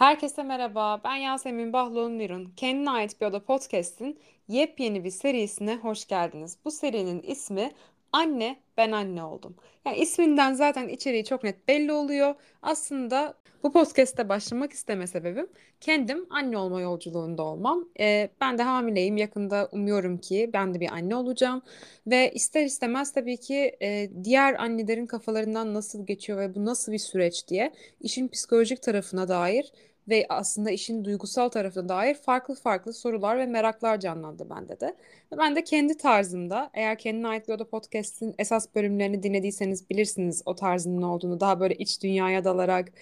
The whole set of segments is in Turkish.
Herkese merhaba, ben Yasemin Bahloğlu Nur'un Kendine Ait Bir Oda Podcast'in yepyeni bir serisine hoş geldiniz. Bu serinin ismi Anne Ben Anne Oldum. Yani isminden zaten içeriği çok net belli oluyor. Aslında bu podcast'te başlamak isteme sebebim kendim anne olma yolculuğunda olmam. Ee, ben de hamileyim. Yakında umuyorum ki ben de bir anne olacağım. Ve ister istemez tabii ki e, diğer annelerin kafalarından nasıl geçiyor ve bu nasıl bir süreç diye işin psikolojik tarafına dair ve aslında işin duygusal tarafına dair farklı farklı sorular ve meraklar canlandı bende de. Ben de kendi tarzımda, eğer kendine ait bir oda podcast'in esas bölümlerini dinlediyseniz bilirsiniz o tarzının olduğunu. Daha böyle iç dünyaya dalarak,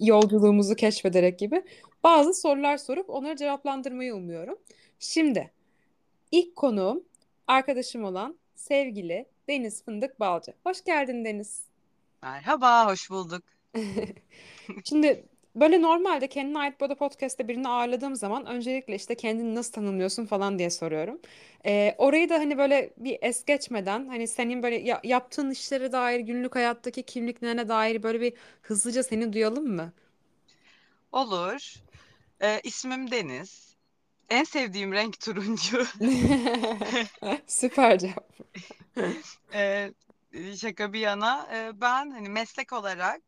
yolculuğumuzu keşfederek gibi bazı sorular sorup onları cevaplandırmayı umuyorum. Şimdi ilk konuğum arkadaşım olan sevgili Deniz Fındık Balcı. Hoş geldin Deniz. Merhaba, hoş bulduk. Şimdi böyle normalde kendine ait Boda Podcast'te birini ağırladığım zaman öncelikle işte kendini nasıl tanımlıyorsun falan diye soruyorum. Ee, orayı da hani böyle bir es geçmeden hani senin böyle ya- yaptığın işlere dair günlük hayattaki kimliklerine dair böyle bir hızlıca seni duyalım mı? Olur. Ee, ismim Deniz. En sevdiğim renk turuncu. Süper cevap. Ee, şaka bir yana, e, ben hani meslek olarak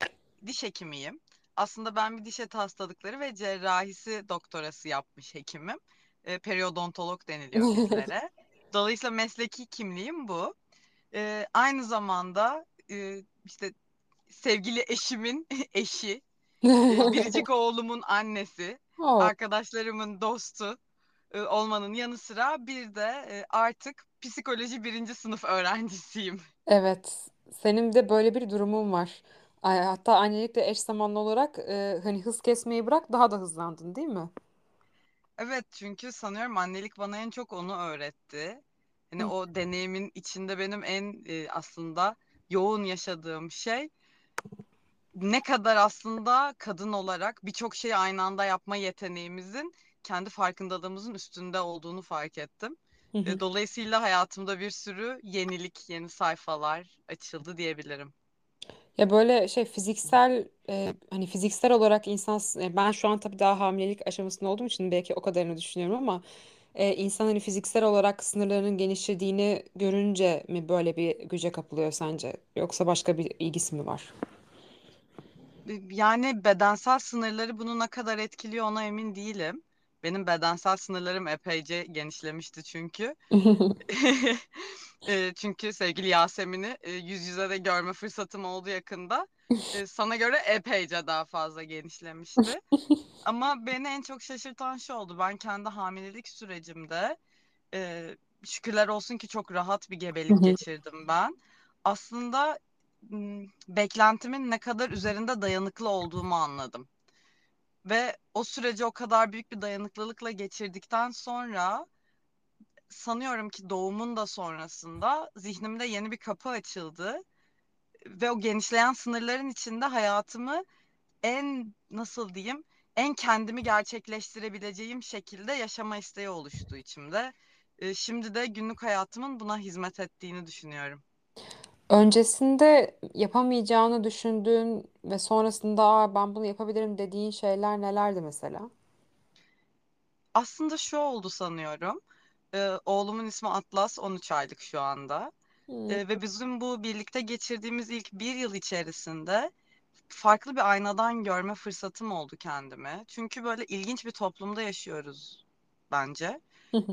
diş hekimiyim. Aslında ben bir diş eti hastalıkları ve cerrahisi doktorası yapmış hekimim. E, periodontolog deniliyor bizlere. Dolayısıyla mesleki kimliğim bu. E, aynı zamanda e, işte sevgili eşimin eşi. e, biricik oğlumun annesi, Oh, arkadaşlarımın dostu e, olmanın yanı sıra bir de e, artık psikoloji birinci sınıf öğrencisiyim. evet. Senin de böyle bir durumun var. Ay, Hatta annelikle eş zamanlı olarak e, hani hız kesmeyi bırak daha da hızlandın değil mi? Evet çünkü sanıyorum annelik bana en çok onu öğretti. Hani Hı o deneyimin içinde benim en e, aslında yoğun yaşadığım şey ne kadar aslında kadın olarak birçok şeyi aynı anda yapma yeteneğimizin kendi farkındalığımızın üstünde olduğunu fark ettim. hı. E, Dolayısıyla hayatımda bir sürü yenilik, yeni sayfalar açıldı diyebilirim. Ya böyle şey fiziksel e, hani fiziksel olarak insan e, ben şu an tabii daha hamilelik aşamasında olduğum için belki o kadarını düşünüyorum ama e, insan hani fiziksel olarak sınırlarının genişlediğini görünce mi böyle bir güce kapılıyor sence? Yoksa başka bir ilgisi mi var? Yani bedensel sınırları bunu ne kadar etkiliyor ona emin değilim. Benim bedensel sınırlarım epeyce genişlemişti çünkü. E, Çünkü sevgili Yasemin'i e, yüz yüze de görme fırsatım oldu yakında. E, Sana göre epeyce daha fazla genişlemişti. Ama beni en çok şaşırtan şey oldu. Ben kendi hamilelik sürecimde e, şükürler olsun ki çok rahat bir gebelik geçirdim ben. Aslında beklentimin ne kadar üzerinde dayanıklı olduğumu anladım. Ve o süreci o kadar büyük bir dayanıklılıkla geçirdikten sonra sanıyorum ki doğumun da sonrasında zihnimde yeni bir kapı açıldı. Ve o genişleyen sınırların içinde hayatımı en nasıl diyeyim en kendimi gerçekleştirebileceğim şekilde yaşama isteği oluştu içimde. Ee, Şimdi de günlük hayatımın buna hizmet ettiğini düşünüyorum. Öncesinde yapamayacağını düşündüğün ve sonrasında Aa, ben bunu yapabilirim dediğin şeyler nelerdi mesela? Aslında şu oldu sanıyorum. Ee, oğlumun ismi Atlas, 13 aylık şu anda. Hmm. Ee, ve bizim bu birlikte geçirdiğimiz ilk bir yıl içerisinde farklı bir aynadan görme fırsatım oldu kendime. Çünkü böyle ilginç bir toplumda yaşıyoruz bence.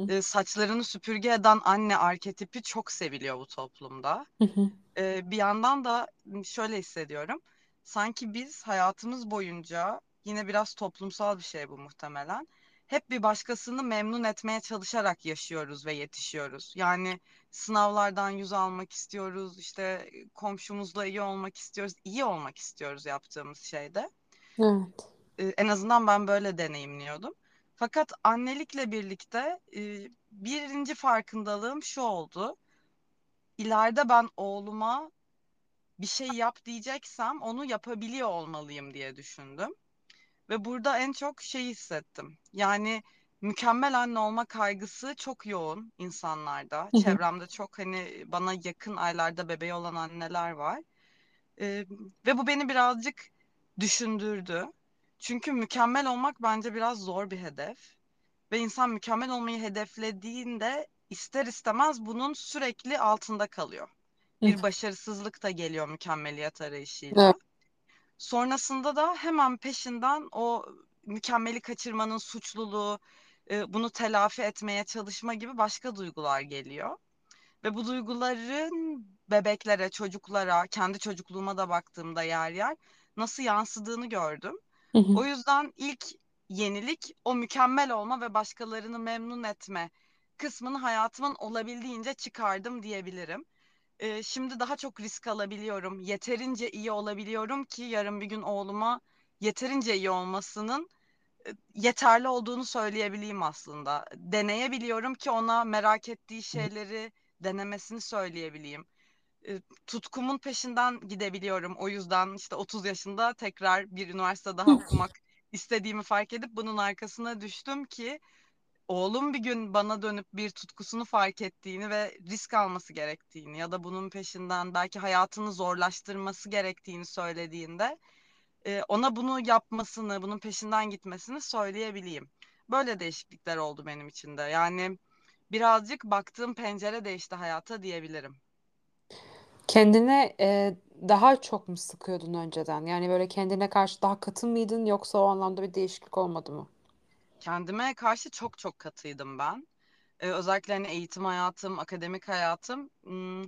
Ee, saçlarını süpürge eden anne arketipi çok seviliyor bu toplumda. Ee, bir yandan da şöyle hissediyorum. Sanki biz hayatımız boyunca yine biraz toplumsal bir şey bu muhtemelen. Hep bir başkasını memnun etmeye çalışarak yaşıyoruz ve yetişiyoruz. Yani sınavlardan yüz almak istiyoruz, işte komşumuzla iyi olmak istiyoruz, iyi olmak istiyoruz yaptığımız şeyde. Evet. Ee, en azından ben böyle deneyimliyordum. Fakat annelikle birlikte e, birinci farkındalığım şu oldu. İleride ben oğluma bir şey yap diyeceksem onu yapabiliyor olmalıyım diye düşündüm. Ve burada en çok şey hissettim. Yani mükemmel anne olma kaygısı çok yoğun insanlarda. Hı hı. Çevremde çok hani bana yakın aylarda bebeği olan anneler var. Ee, ve bu beni birazcık düşündürdü. Çünkü mükemmel olmak bence biraz zor bir hedef. Ve insan mükemmel olmayı hedeflediğinde ister istemez bunun sürekli altında kalıyor. Bir başarısızlık da geliyor mükemmeliyet Evet. arayışıyla. Sonrasında da hemen peşinden o mükemmeli kaçırmanın suçluluğu, e, bunu telafi etmeye çalışma gibi başka duygular geliyor. Ve bu duyguların bebeklere, çocuklara, kendi çocukluğuma da baktığımda yer yer nasıl yansıdığını gördüm. Hı hı. O yüzden ilk yenilik o mükemmel olma ve başkalarını memnun etme kısmını hayatımın olabildiğince çıkardım diyebilirim. Ee, şimdi daha çok risk alabiliyorum. Yeterince iyi olabiliyorum ki yarın bir gün oğluma yeterince iyi olmasının e, yeterli olduğunu söyleyebileyim aslında. Deneyebiliyorum ki ona merak ettiği şeyleri denemesini söyleyebileyim. E, tutkumun peşinden gidebiliyorum. O yüzden işte 30 yaşında tekrar bir üniversite daha okumak istediğimi fark edip bunun arkasına düştüm ki oğlum bir gün bana dönüp bir tutkusunu fark ettiğini ve risk alması gerektiğini ya da bunun peşinden belki hayatını zorlaştırması gerektiğini söylediğinde e, ona bunu yapmasını, bunun peşinden gitmesini söyleyebileyim. Böyle değişiklikler oldu benim için de. Yani birazcık baktığım pencere değişti hayata diyebilirim. Kendine e, daha çok mu sıkıyordun önceden? Yani böyle kendine karşı daha katı mıydın yoksa o anlamda bir değişiklik olmadı mı? Kendime karşı çok çok katıydım ben. Ee, özellikle hani eğitim hayatım, akademik hayatım hmm,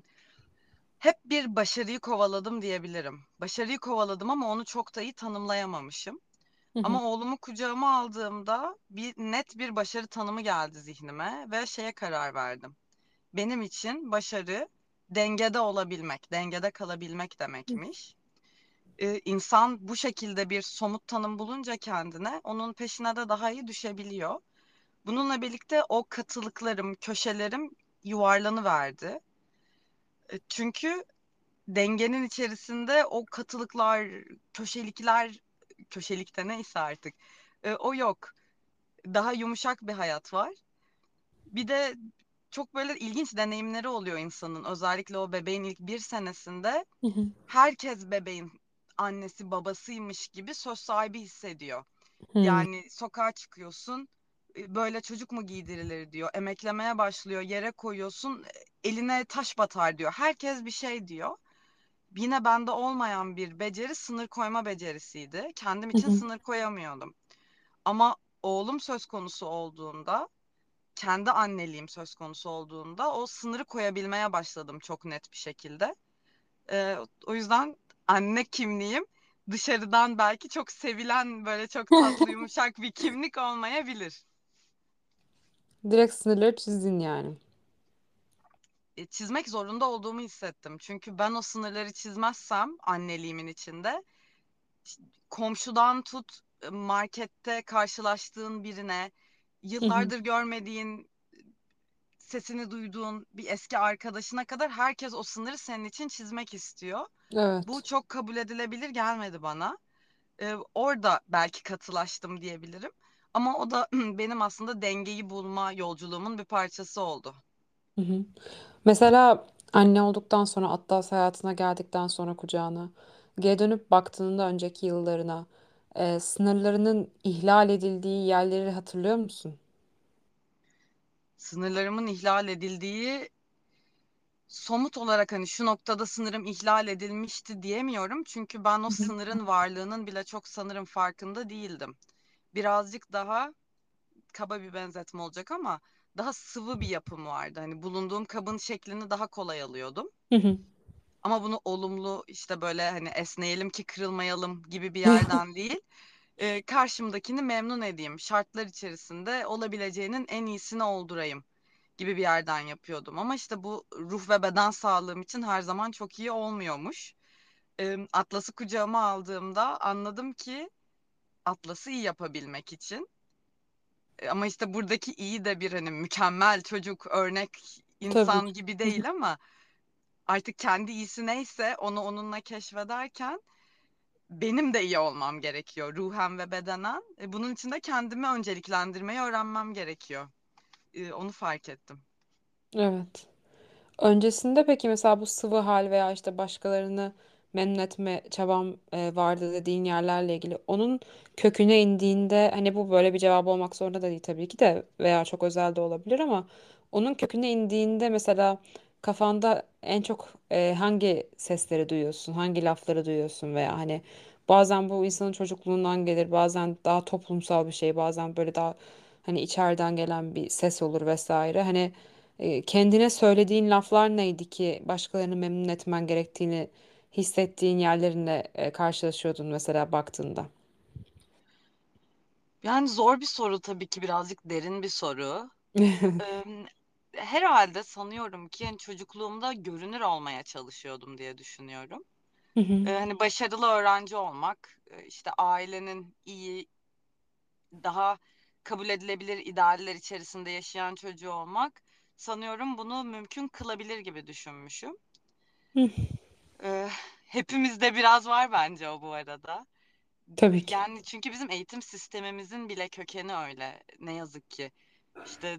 hep bir başarıyı kovaladım diyebilirim. Başarıyı kovaladım ama onu çok da iyi tanımlayamamışım. Hı hı. Ama oğlumu kucağıma aldığımda bir net bir başarı tanımı geldi zihnime ve şeye karar verdim. Benim için başarı dengede olabilmek, dengede kalabilmek demekmiş. Ee, insan bu şekilde bir somut tanım bulunca kendine onun peşine de daha iyi düşebiliyor. Bununla birlikte o katılıklarım, köşelerim yuvarlanıverdi. E, Çünkü dengenin içerisinde o katılıklar, köşelikler, köşelikte neyse artık e, o yok. Daha yumuşak bir hayat var. Bir de çok böyle ilginç deneyimleri oluyor insanın. Özellikle o bebeğin ilk bir senesinde Hı hı. herkes bebeğin annesi babasıymış gibi söz sahibi hissediyor. Hı. Yani sokağa çıkıyorsun e, böyle çocuk mu giydirilir diyor. Emeklemeye başlıyor yere koyuyorsun e, eline taş batar diyor. Herkes bir şey diyor. Yine bende olmayan bir beceri sınır koyma becerisiydi. Kendim için sınır koyamıyordum. Ama oğlum söz konusu olduğunda kendi anneliğim söz konusu olduğunda o sınırı koyabilmeye başladım çok net bir şekilde. Ee, o yüzden anne kimliğim dışarıdan belki çok sevilen böyle çok tatlı yumuşak bir kimlik olmayabilir. Direkt sınırları çizdin yani. E, çizmek zorunda olduğumu hissettim. Çünkü ben o sınırları çizmezsem anneliğimin içinde komşudan tut e, markette karşılaştığın birine. Yıllardır görmediğin sesini duyduğun bir eski arkadaşına kadar herkes o sınırı senin için çizmek istiyor. Bu Evet. çok kabul edilebilir gelmedi bana. Ee, orada belki katılaştım diyebilirim. Ama o da benim aslında dengeyi bulma yolculuğumun bir parçası oldu. Hı hı. Mesela anne olduktan sonra Atlas hayatına geldikten sonra kucağına geri dönüp baktığında önceki yıllarına e, sınırlarının ihlal edildiği yerleri hatırlıyor musun? Sınırlarımın ihlal edildiği somut olarak hani şu noktada sınırım ihlal edilmişti diyemiyorum. Çünkü ben o sınırın varlığının bile çok sanırım farkında değildim. Birazcık daha kaba bir benzetme olacak ama daha sıvı bir yapım vardı. Hani bulunduğum kabın şeklini daha kolay alıyordum. Hı hı. Ama bunu olumlu işte böyle hani esneyelim ki kırılmayalım gibi bir yerden değil. e, karşımdakini memnun edeyim. Şartlar içerisinde olabileceğinin en iyisini oldurayım gibi bir yerden yapıyordum. Ama işte bu ruh ve beden sağlığım için her zaman çok iyi olmuyormuş. E, Atlas'ı kucağıma aldığımda anladım ki Atlas'ı iyi yapabilmek için. Ama işte buradaki iyi de bir hani mükemmel çocuk, örnek Tabii insan ki. gibi değil ama artık kendi iyisi neyse onu onunla keşfederken benim de iyi olmam gerekiyor ruhen ve bedenen. E, bunun için de kendimi önceliklendirmeyi öğrenmem gerekiyor. E, onu fark ettim. Evet. Öncesinde peki mesela bu sıvı hal veya işte başkalarını memnun etme çabam e, vardı dediğin yerlerle ilgili. Onun köküne indiğinde hani bu böyle bir cevap olmak zorunda da değil tabii ki de veya çok özel de olabilir ama onun köküne indiğinde mesela kafanda en çok e, hangi sesleri duyuyorsun, hangi lafları duyuyorsun veya hani bazen bu insanın çocukluğundan gelir, bazen daha toplumsal bir şey, bazen böyle daha hani içeriden gelen bir ses olur vesaire. Hani e, kendine söylediğin laflar neydi ki başkalarını memnun etmen gerektiğini hissettiğin yerlerine e, karşılaşıyordun mesela baktığında? Yani zor bir soru tabii ki birazcık derin bir soru. Ee, herhalde sanıyorum ki yani çocukluğumda görünür olmaya çalışıyordum diye düşünüyorum. Hı hı. Ee, hani başarılı öğrenci olmak, işte ailenin iyi, daha kabul edilebilir idealler içerisinde yaşayan çocuğu olmak sanıyorum bunu mümkün kılabilir gibi düşünmüşüm. Hı, Ee, hepimizde biraz var bence o bu arada. Tabii ki. Yani çünkü bizim eğitim sistemimizin bile kökeni öyle ne yazık ki. İşte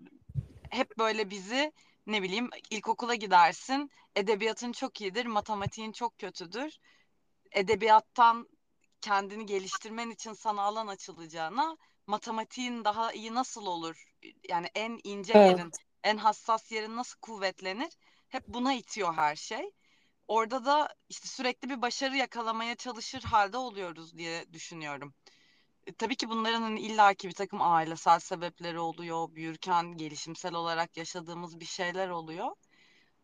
hep böyle bizi ne bileyim ilkokula gidersin, edebiyatın çok iyidir, matematiğin çok kötüdür. Edebiyattan kendini geliştirmen için sana alan açılacağına matematiğin daha iyi nasıl olur? Yani en ince yerin, Evet. en hassas yerin nasıl kuvvetlenir? Hep buna itiyor her şey. Orada da işte sürekli bir başarı yakalamaya çalışır halde oluyoruz diye düşünüyorum. E, tabii ki bunların hani illaki bir takım ailesel sebepleri oluyor. Büyürken gelişimsel olarak yaşadığımız bir şeyler oluyor.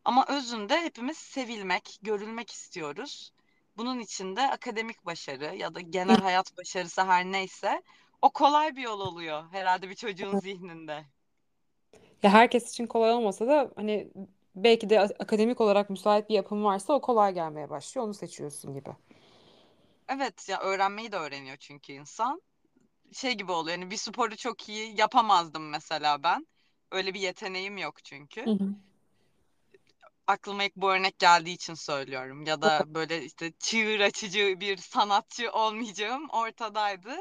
Ama özünde hepimiz sevilmek, görülmek istiyoruz. Bunun için de akademik başarı ya da genel hayat başarısı her neyse o kolay bir yol oluyor herhalde bir çocuğun zihninde. Ya herkes için kolay olmasa da hani belki de akademik olarak müsait bir yapım varsa o kolay gelmeye başlıyor. Onu seçiyorsun gibi. Evet ya öğrenmeyi de öğreniyor çünkü insan. Şey gibi oluyor yani bir sporu çok iyi yapamazdım mesela ben. Öyle bir yeteneğim yok Hı çünkü. hı. aklıma ilk bu örnek geldiği için söylüyorum. Ya da böyle işte çığır açıcı bir sanatçı olmayacağım ortadaydı.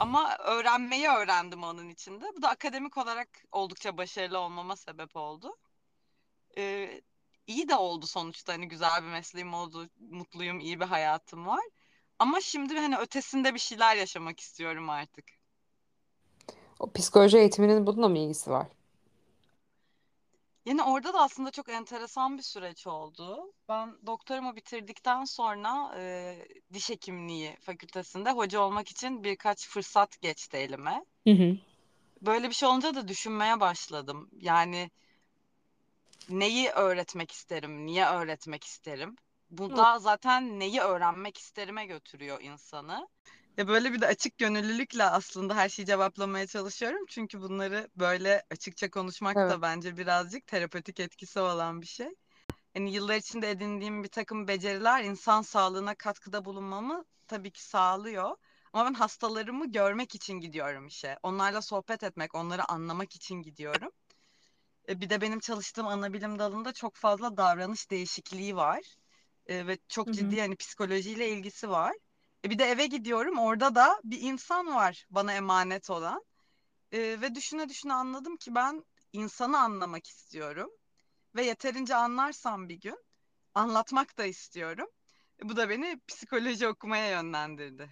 Ama öğrenmeyi öğrendim onun içinde. Bu da akademik olarak oldukça başarılı olmama sebep oldu. Ee, iyi de oldu sonuçta. Hani güzel bir mesleğim oldu. Mutluyum, iyi bir hayatım var. Ama şimdi hani ötesinde bir şeyler yaşamak istiyorum artık. O psikoloji eğitiminin bununla mı ilgisi var? Yani orada da aslında çok enteresan bir süreç oldu. Ben doktoramı bitirdikten sonra e, diş hekimliği fakültesinde hoca olmak için birkaç fırsat geçti elime. Hı hı. Böyle bir şey olunca da düşünmeye başladım. Yani neyi öğretmek isterim, niye öğretmek isterim? Bu da zaten neyi öğrenmek isterime götürüyor insanı. Ya böyle bir de açık gönüllülükle aslında her şeyi cevaplamaya çalışıyorum. Çünkü bunları böyle açıkça konuşmak Evet. da bence birazcık terapötik etkisi olan bir şey. Hani yıllar içinde edindiğim bir takım beceriler insan sağlığına katkıda bulunmamı tabii ki sağlıyor. Ama ben hastalarımı görmek için gidiyorum işe. Onlarla sohbet etmek, onları anlamak için gidiyorum. E, Bir de benim çalıştığım ana bilim dalında çok fazla davranış değişikliği var. E, ve çok hı. ciddi hani psikolojiyle ilgisi var. E, bir de eve gidiyorum orada da bir insan var bana emanet olan. E, ve düşüne düşüne anladım ki ben insanı anlamak istiyorum. Ve yeterince anlarsam bir gün anlatmak da istiyorum. E, Bu da beni psikoloji okumaya yönlendirdi.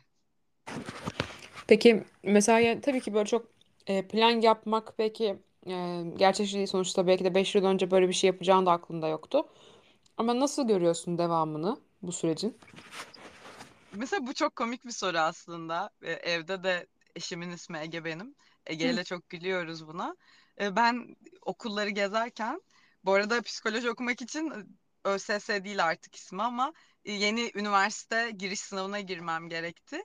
Peki mesela tabii ki böyle çok e, plan yapmak belki e, gerçekçi değil sonuçta belki de 5 yıl önce böyle bir şey yapacağın da aklında yoktu. Ama nasıl görüyorsun devamını bu sürecin? Mesela bu çok komik bir soru aslında. Evde de eşimin ismi Ege benim. Ege ile çok gülüyoruz buna. E, ben okulları gezerken, bu arada psikoloji okumak için e, ÖSS değil artık ismi ama e, yeni üniversite giriş sınavına girmem gerekti.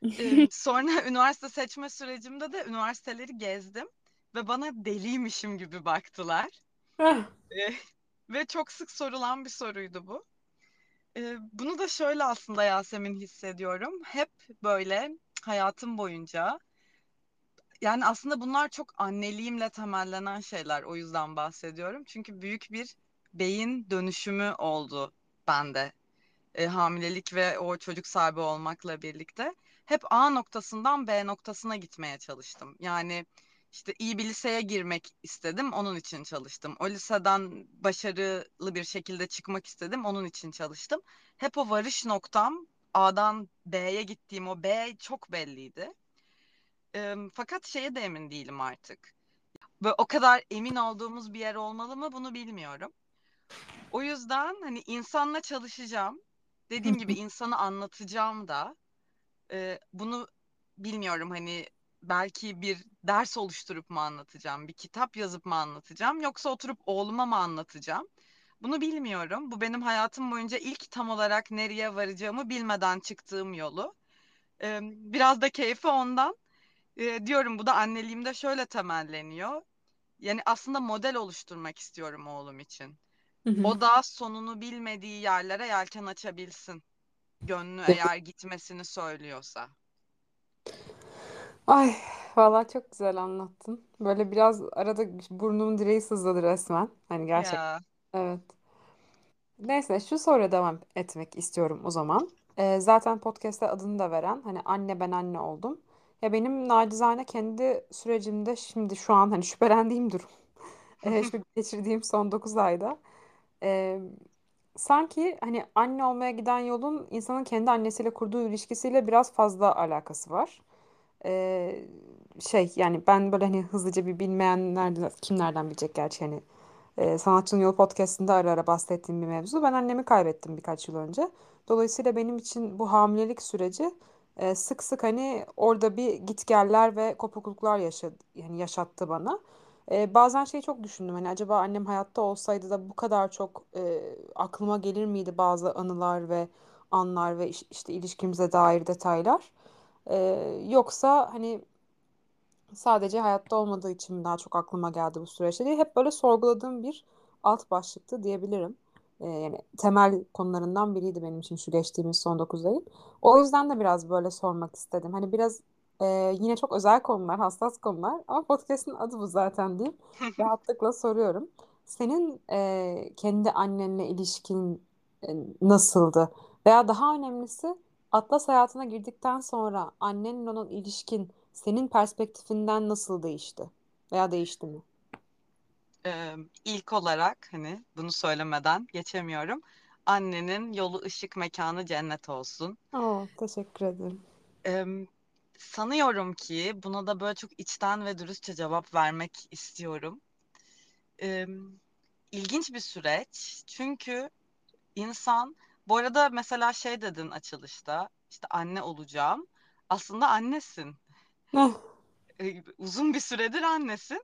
Sonra üniversite seçme sürecimde de üniversiteleri gezdim ve bana deliymişim gibi baktılar. Ve çok sık sorulan bir soruydu bu. Ee, bunu da şöyle aslında Yasemin hissediyorum. Hep böyle hayatım boyunca yani aslında bunlar çok anneliğimle temellenen şeyler o yüzden bahsediyorum. Çünkü büyük bir beyin dönüşümü oldu bende. Ee, hamilelik ve o çocuk sahibi olmakla birlikte hep A noktasından B noktasına gitmeye çalıştım. Yani işte iyi bir liseye girmek istedim, onun için çalıştım. O liseden başarılı bir şekilde çıkmak istedim, onun için çalıştım. Hep o varış noktam A'dan B'ye gittiğim o B çok belliydi. E, fakat şeye de emin değilim artık. Böyle o kadar emin olduğumuz bir yer olmalı mı bunu bilmiyorum. O yüzden hani insanla çalışacağım. Dediğim gibi insanı anlatacağım da. E, bunu bilmiyorum hani belki bir ders oluşturup mu anlatacağım, bir kitap yazıp mı anlatacağım yoksa oturup oğluma mı anlatacağım? Bunu bilmiyorum. Bu benim hayatım boyunca ilk tam olarak nereye varacağımı bilmeden çıktığım yolu. Ee, biraz da keyfi ondan. Ee, diyorum bu da anneliğimde şöyle temelleniyor. Yani aslında model oluşturmak istiyorum oğlum için. Hı hı. O da sonunu bilmediği yerlere yelken açabilsin. Gönlü eğer gitmesini söylüyorsa. Ay vallahi çok güzel anlattın. Böyle biraz arada burnumun direği sızladı resmen. Hani gerçekten. Ya. Evet. Neyse şu soruya devam etmek istiyorum o zaman. Ee, zaten podcast'te adını da veren hani anne ben anne oldum. Ya benim nacizane kendi sürecimde şimdi şu an hani şüphelendiğim durum. Ee, şu geçirdiğim son 9 ayda. Ee, sanki hani anne olmaya giden yolun insanın kendi annesiyle kurduğu ilişkisiyle biraz fazla alakası var. Ee, şey yani ben böyle hani hızlıca bir bilmeyenler kim nereden bilecek gerçi hani e, Sanatçının Yolu podcastında ara ara bahsettiğim bir mevzu. Ben annemi kaybettim birkaç yıl önce. Dolayısıyla benim için bu hamilelik süreci e, sık sık hani orada bir gitgeller ve kopukluklar yaşadı, yani yaşattı bana. E, bazen şeyi çok düşündüm hani acaba annem hayatta olsaydı da bu kadar çok e, aklıma gelir miydi bazı anılar ve anlar ve iş- işte ilişkimize dair detaylar. E, yoksa hani Sadece hayatta olmadığı için daha çok aklıma geldi bu süreçte diye hep böyle sorguladığım bir alt başlıktı diyebilirim. Ee, yani temel konularından biriydi benim için şu geçtiğimiz son 9 ayın. O yüzden de biraz böyle sormak istedim. Hani biraz e, yine çok özel konular, hassas konular ama podcast'ın adı bu zaten değil. Rahatlıkla soruyorum. Senin e, kendi annenle ilişkin e, nasıldı? Veya daha önemlisi Atlas hayatına girdikten sonra annenle olan ilişkin senin perspektifinden nasıl değişti? Veya değişti mi? Ee, ilk olarak hani bunu söylemeden geçemiyorum. Annenin yolu ışık mekanı cennet olsun. Oo, teşekkür ederim. Ee, sanıyorum ki buna da böyle çok içten ve dürüstçe cevap vermek istiyorum. Ee, ilginç bir süreç. Çünkü insan bu arada mesela şey dedin açılışta işte anne olacağım. Aslında annesin. Eh, Ee, uzun bir süredir annesin.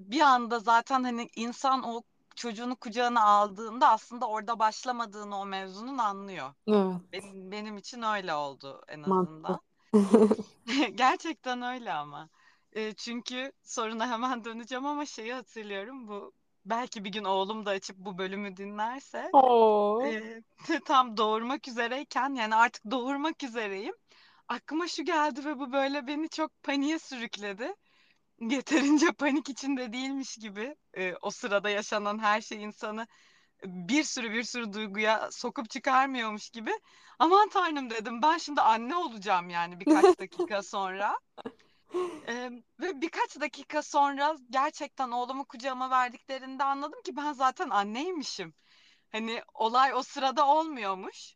bir anda zaten hani insan o çocuğunu kucağına aldığında aslında orada başlamadığını o mevzunun anlıyor. evet, Benim, benim için öyle oldu en azından. Gerçekten öyle ama. E, çünkü soruna hemen döneceğim ama şeyi hatırlıyorum bu belki bir gün oğlum da açıp bu bölümü dinlerse Oo. e, tam doğurmak üzereyken yani artık doğurmak üzereyim. Aklıma şu geldi ve bu böyle beni çok paniğe sürükledi yeterince panik içinde değilmiş gibi e, o sırada yaşanan her şey insanı bir sürü bir sürü duyguya sokup çıkarmıyormuş gibi. Aman tanrım dedim ben şimdi anne olacağım yani birkaç dakika sonra. E, ve birkaç dakika sonra gerçekten oğlumu kucağıma verdiklerinde anladım ki ben zaten anneymişim. Hani olay o sırada olmuyormuş.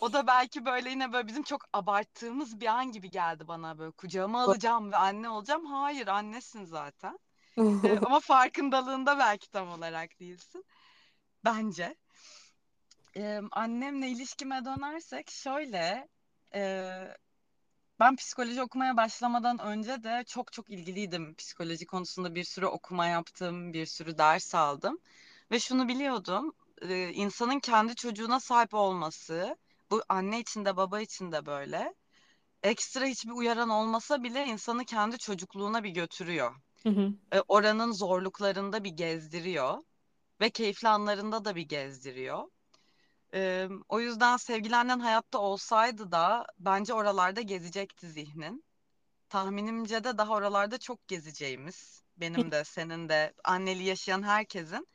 O da belki böyle yine böyle bizim çok abarttığımız bir an gibi geldi bana böyle kucağıma alacağım ve anne olacağım. Hayır annesin zaten. Ee, ama farkındalığında belki tam olarak değilsin. Bence. Ee, annemle ilişkime dönersek şöyle e, ben psikoloji okumaya başlamadan önce de çok çok ilgiliydim. Psikoloji konusunda bir sürü okuma yaptım, bir sürü ders aldım. Ve şunu biliyordum, insanın kendi çocuğuna sahip olması, bu anne için de baba için de böyle. Ekstra hiçbir uyaran olmasa bile insanı kendi çocukluğuna bir götürüyor. Hı hı. Oranın zorluklarında bir gezdiriyor ve keyifli anlarında da bir gezdiriyor. E, o yüzden sevgili annen hayatta olsaydı da bence oralarda gezecekti zihnin. Tahminimce de daha oralarda çok gezeceğimiz, benim de senin de anneliği yaşayan herkesin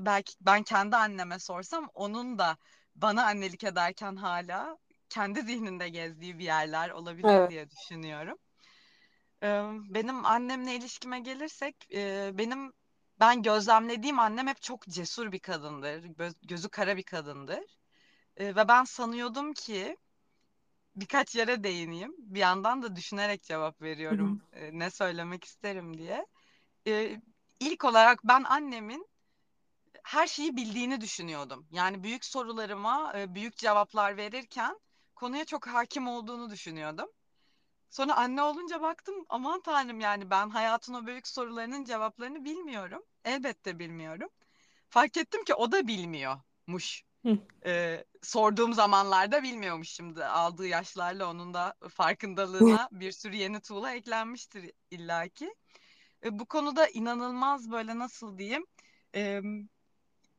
belki ben kendi anneme sorsam onun da bana annelik ederken hala kendi zihninde gezdiği bir yerler olabilir Evet. diye düşünüyorum. Benim annemle ilişkime gelirsek, benim ben gözlemlediğim annem hep çok cesur bir kadındır. Göz, gözü kara bir kadındır. Eee, ve ben sanıyordum ki birkaç yere değineyim. Bir yandan da düşünerek cevap Hı hı. veriyorum eee, ne söylemek isterim diye. Eee ilk olarak ben annemin her şeyi bildiğini düşünüyordum. Yani büyük sorularıma e, büyük cevaplar verirken konuya çok hakim olduğunu düşünüyordum. Sonra anne olunca baktım aman tanrım yani ben hayatın o büyük sorularının cevaplarını bilmiyorum. Elbette bilmiyorum. Fark ettim ki o da bilmiyormuş. Ee, sorduğum zamanlarda bilmiyormuş şimdi. Aldığı yaşlarla onun da farkındalığına bir sürü yeni tuğla eklenmiştir illaki. Ee, bu konuda inanılmaz böyle nasıl diyeyim e,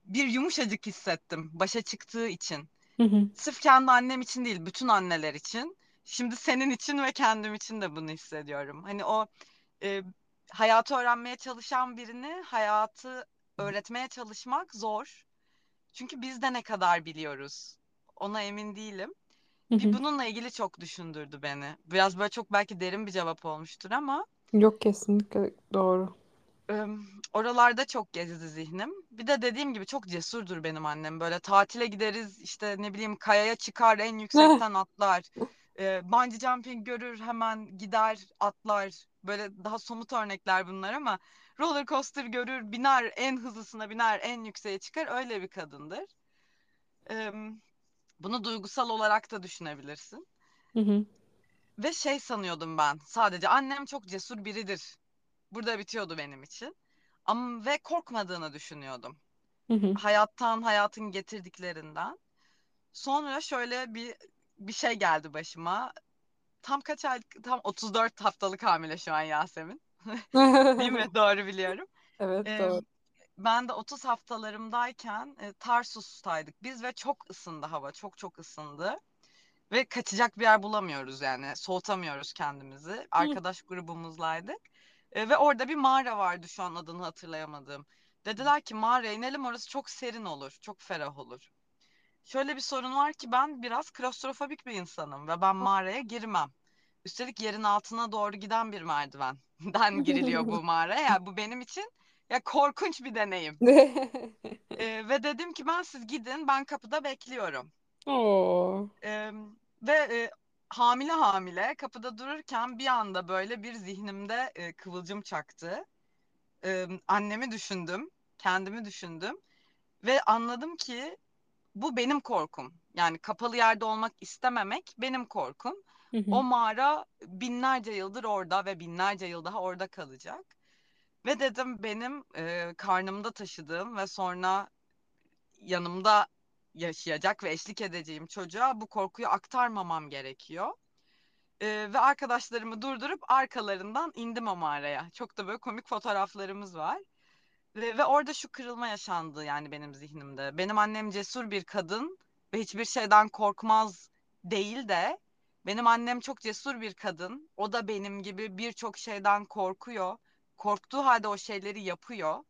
bir yumuşacık hissettim başa çıktığı için. Sırf kendi annem için değil, bütün anneler için. Şimdi senin için ve kendim için de bunu hissediyorum. Hani o e, hayatı öğrenmeye çalışan birini hayatı öğretmeye çalışmak zor. Çünkü biz de ne kadar biliyoruz. Ona emin değilim. Hı Bir hı. bununla ilgili çok düşündürdü beni. Biraz böyle çok belki derin bir cevap olmuştur ama Yok kesinlikle doğru. Oralarda çok gezdi zihnim. Bir de dediğim gibi çok cesurdur benim annem. Böyle tatile gideriz işte ne bileyim kayaya çıkar en yüksekten atlar. E, bungee jumping görür hemen gider atlar. Böyle daha somut örnekler bunlar ama roller coaster görür biner en hızlısına biner en yükseğe çıkar öyle bir kadındır. Em, bunu duygusal olarak da düşünebilirsin. Hı hı. Ve şey sanıyordum ben sadece annem çok cesur biridir. Burada bitiyordu benim için. Ama ve korkmadığını düşünüyordum. Hı hı. Hayattan, hayatın getirdiklerinden. Sonra şöyle bir bir şey geldi başıma. Tam kaç aylık? Tam 34 haftalık hamile şu an Yasemin. Değil mi? Doğru biliyorum. Evet Ee, doğru. ben de 30 haftalarımdayken e, Tarsus'taydık biz ve çok ısındı hava. Çok çok ısındı. Ve kaçacak bir yer bulamıyoruz yani. Soğutamıyoruz kendimizi. Arkadaş grubumuzlaydık. E, ve orada bir mağara vardı şu an adını hatırlayamadığım. Dediler ki mağaraya inelim orası çok serin olur. Çok ferah olur. Şöyle bir sorun var ki ben biraz klostrofobik bir insanım ve ben mağaraya girmem. Üstelik yerin altına doğru giden bir merdivenden giriliyor bu mağaraya. Yani bu benim için ya korkunç bir deneyim. E, ve dedim ki ben siz gidin ben kapıda bekliyorum. Oo. Ee, ve e, hamile hamile kapıda dururken bir anda böyle bir zihnimde e, kıvılcım çaktı. Ee, annemi düşündüm, kendimi düşündüm ve anladım ki bu benim korkum. Yani kapalı yerde olmak istememek benim korkum. Hı hı. O mağara binlerce yıldır orada ve binlerce yıl daha orada kalacak. Ve dedim benim e, karnımda taşıdığım ve sonra yanımda yaşayacak ve eşlik edeceğim çocuğa bu korkuyu aktarmamam gerekiyor. Ee, ve arkadaşlarımı durdurup arkalarından indim o mağaraya. Çok da böyle komik fotoğraflarımız var. Ve, ve orada şu kırılma yaşandı yani benim zihnimde. Benim annem cesur bir kadın ve hiçbir şeyden korkmaz değil de benim annem çok cesur bir kadın. O da benim gibi birçok şeyden korkuyor. Korktuğu halde o şeyleri yapıyor.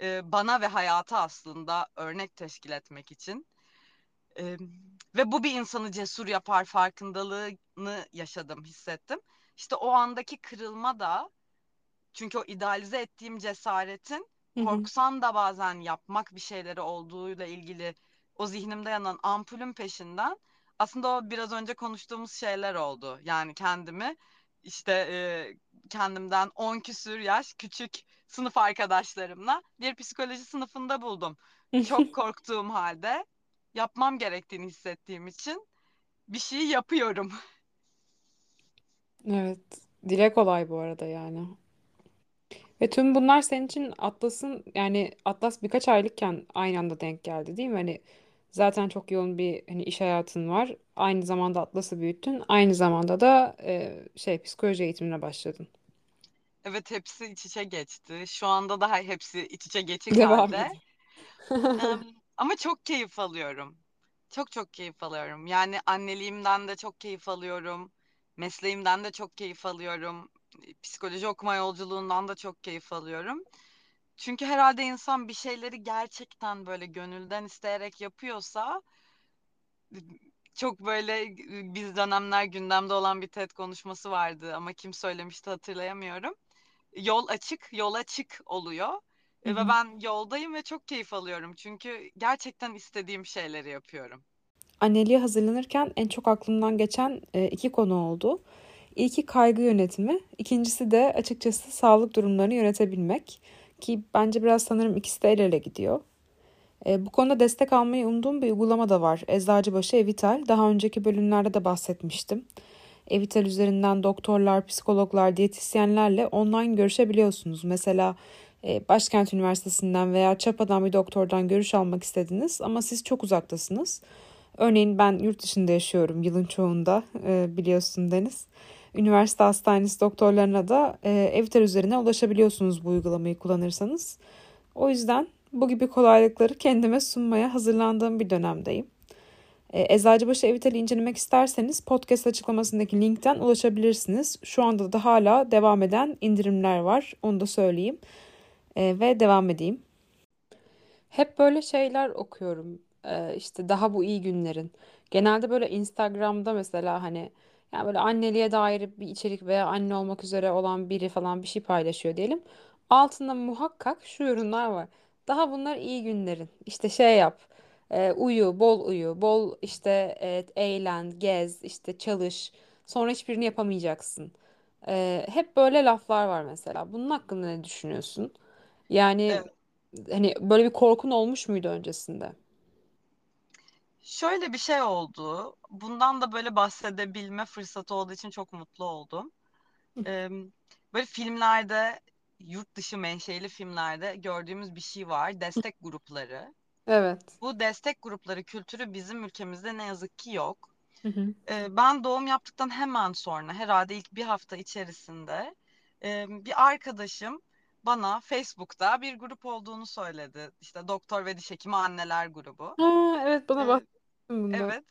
Ee, bana ve hayata aslında örnek teşkil etmek için. Ee, ve bu bir insanı cesur yapar farkındalığını yaşadım, hissettim. İşte o andaki kırılma da çünkü o idealize ettiğim cesaretin korksan da bazen yapmak bir şeyleri olduğuyla ilgili o zihnimde yanan ampulün peşinden aslında o biraz önce konuştuğumuz şeyler oldu. Yani kendimi işte e, kendimden 10 küsür yaş küçük sınıf arkadaşlarımla bir psikoloji sınıfında buldum. Çok korktuğum halde yapmam gerektiğini hissettiğim için bir şey yapıyorum. Evet. Dile kolay bu arada yani. Ve tüm bunlar senin için Atlas'ın yani Atlas birkaç aylıkken aynı anda denk geldi değil mi? Hani zaten çok yoğun bir hani iş hayatın var. Aynı zamanda Atlas'ı büyüttün. Aynı zamanda da e, şey psikoloji eğitimine başladın. Evet hepsi iç içe geçti. Şu anda daha hepsi iç içe geçik Devam halde. ediyor. Em, ama çok keyif alıyorum. Çok çok keyif alıyorum. Yani anneliğimden de çok keyif alıyorum. Mesleğimden de çok keyif alıyorum. Psikoloji okuma yolculuğundan da çok keyif alıyorum. Çünkü herhalde insan bir şeyleri gerçekten böyle gönülden isteyerek yapıyorsa çok böyle biz dönemler gündemde olan bir TED konuşması vardı ama kim söylemişti hatırlayamıyorum. Yol açık, yol açık oluyor. Hı E, Ve ben yoldayım ve çok keyif alıyorum. Çünkü gerçekten istediğim şeyleri yapıyorum. Anneliğe hazırlanırken en çok aklımdan geçen e, iki konu oldu. İlki kaygı yönetimi, ikincisi de açıkçası sağlık durumlarını yönetebilmek ki bence biraz sanırım ikisi de el ele gidiyor. E, bu konuda destek almayı umduğum bir uygulama da var. Eczacıbaşı Evital. Daha önceki bölümlerde de bahsetmiştim. Evital üzerinden doktorlar, psikologlar, diyetisyenlerle online görüşebiliyorsunuz. Mesela e, Başkent Üniversitesi'nden veya Çapa'dan bir doktordan görüş almak istediniz ama siz çok uzaktasınız. Örneğin ben yurt dışında yaşıyorum yılın çoğunda e, biliyorsun Deniz. Üniversite hastanesi doktorlarına da e, Evital üzerine ulaşabiliyorsunuz bu uygulamayı kullanırsanız. O yüzden bu gibi kolaylıkları kendime sunmaya hazırlandığım bir dönemdeyim. E, Eczacıbaşı Evital'i incelemek isterseniz podcast açıklamasındaki linkten ulaşabilirsiniz. Şu anda da hala devam eden indirimler var. Onu da söyleyeyim. E, ve devam edeyim. Hep böyle şeyler okuyorum. Ee, işte daha bu iyi günlerin. Genelde böyle Instagram'da mesela hani yani böyle anneliğe dair bir içerik veya anne olmak üzere olan biri falan bir şey paylaşıyor diyelim. Altında muhakkak şu yorumlar var. Daha bunlar iyi günlerin. İşte şey yap. e, uyu, bol uyu, bol işte e, eğlen, gez, işte çalış. Sonra hiçbirini yapamayacaksın. Ee, hep böyle laflar var mesela. Bunun hakkında ne düşünüyorsun? Yani Evet. Hani böyle bir korkun olmuş muydu öncesinde? Şöyle bir şey oldu. Bundan da böyle bahsedebilme fırsatı olduğu için çok mutlu oldum. Ee, böyle filmlerde, yurt dışı menşeli filmlerde gördüğümüz bir şey var. Destek grupları. Evet. Bu destek grupları kültürü bizim ülkemizde ne yazık ki yok. Hı hı. Ee, ben doğum yaptıktan hemen sonra herhalde ilk bir hafta içerisinde e, bir arkadaşım bana Facebook'ta bir grup olduğunu söyledi. İşte Doktor ve Diş Hekimi Anneler grubu. Ha, evet bana Ee, bundan. evet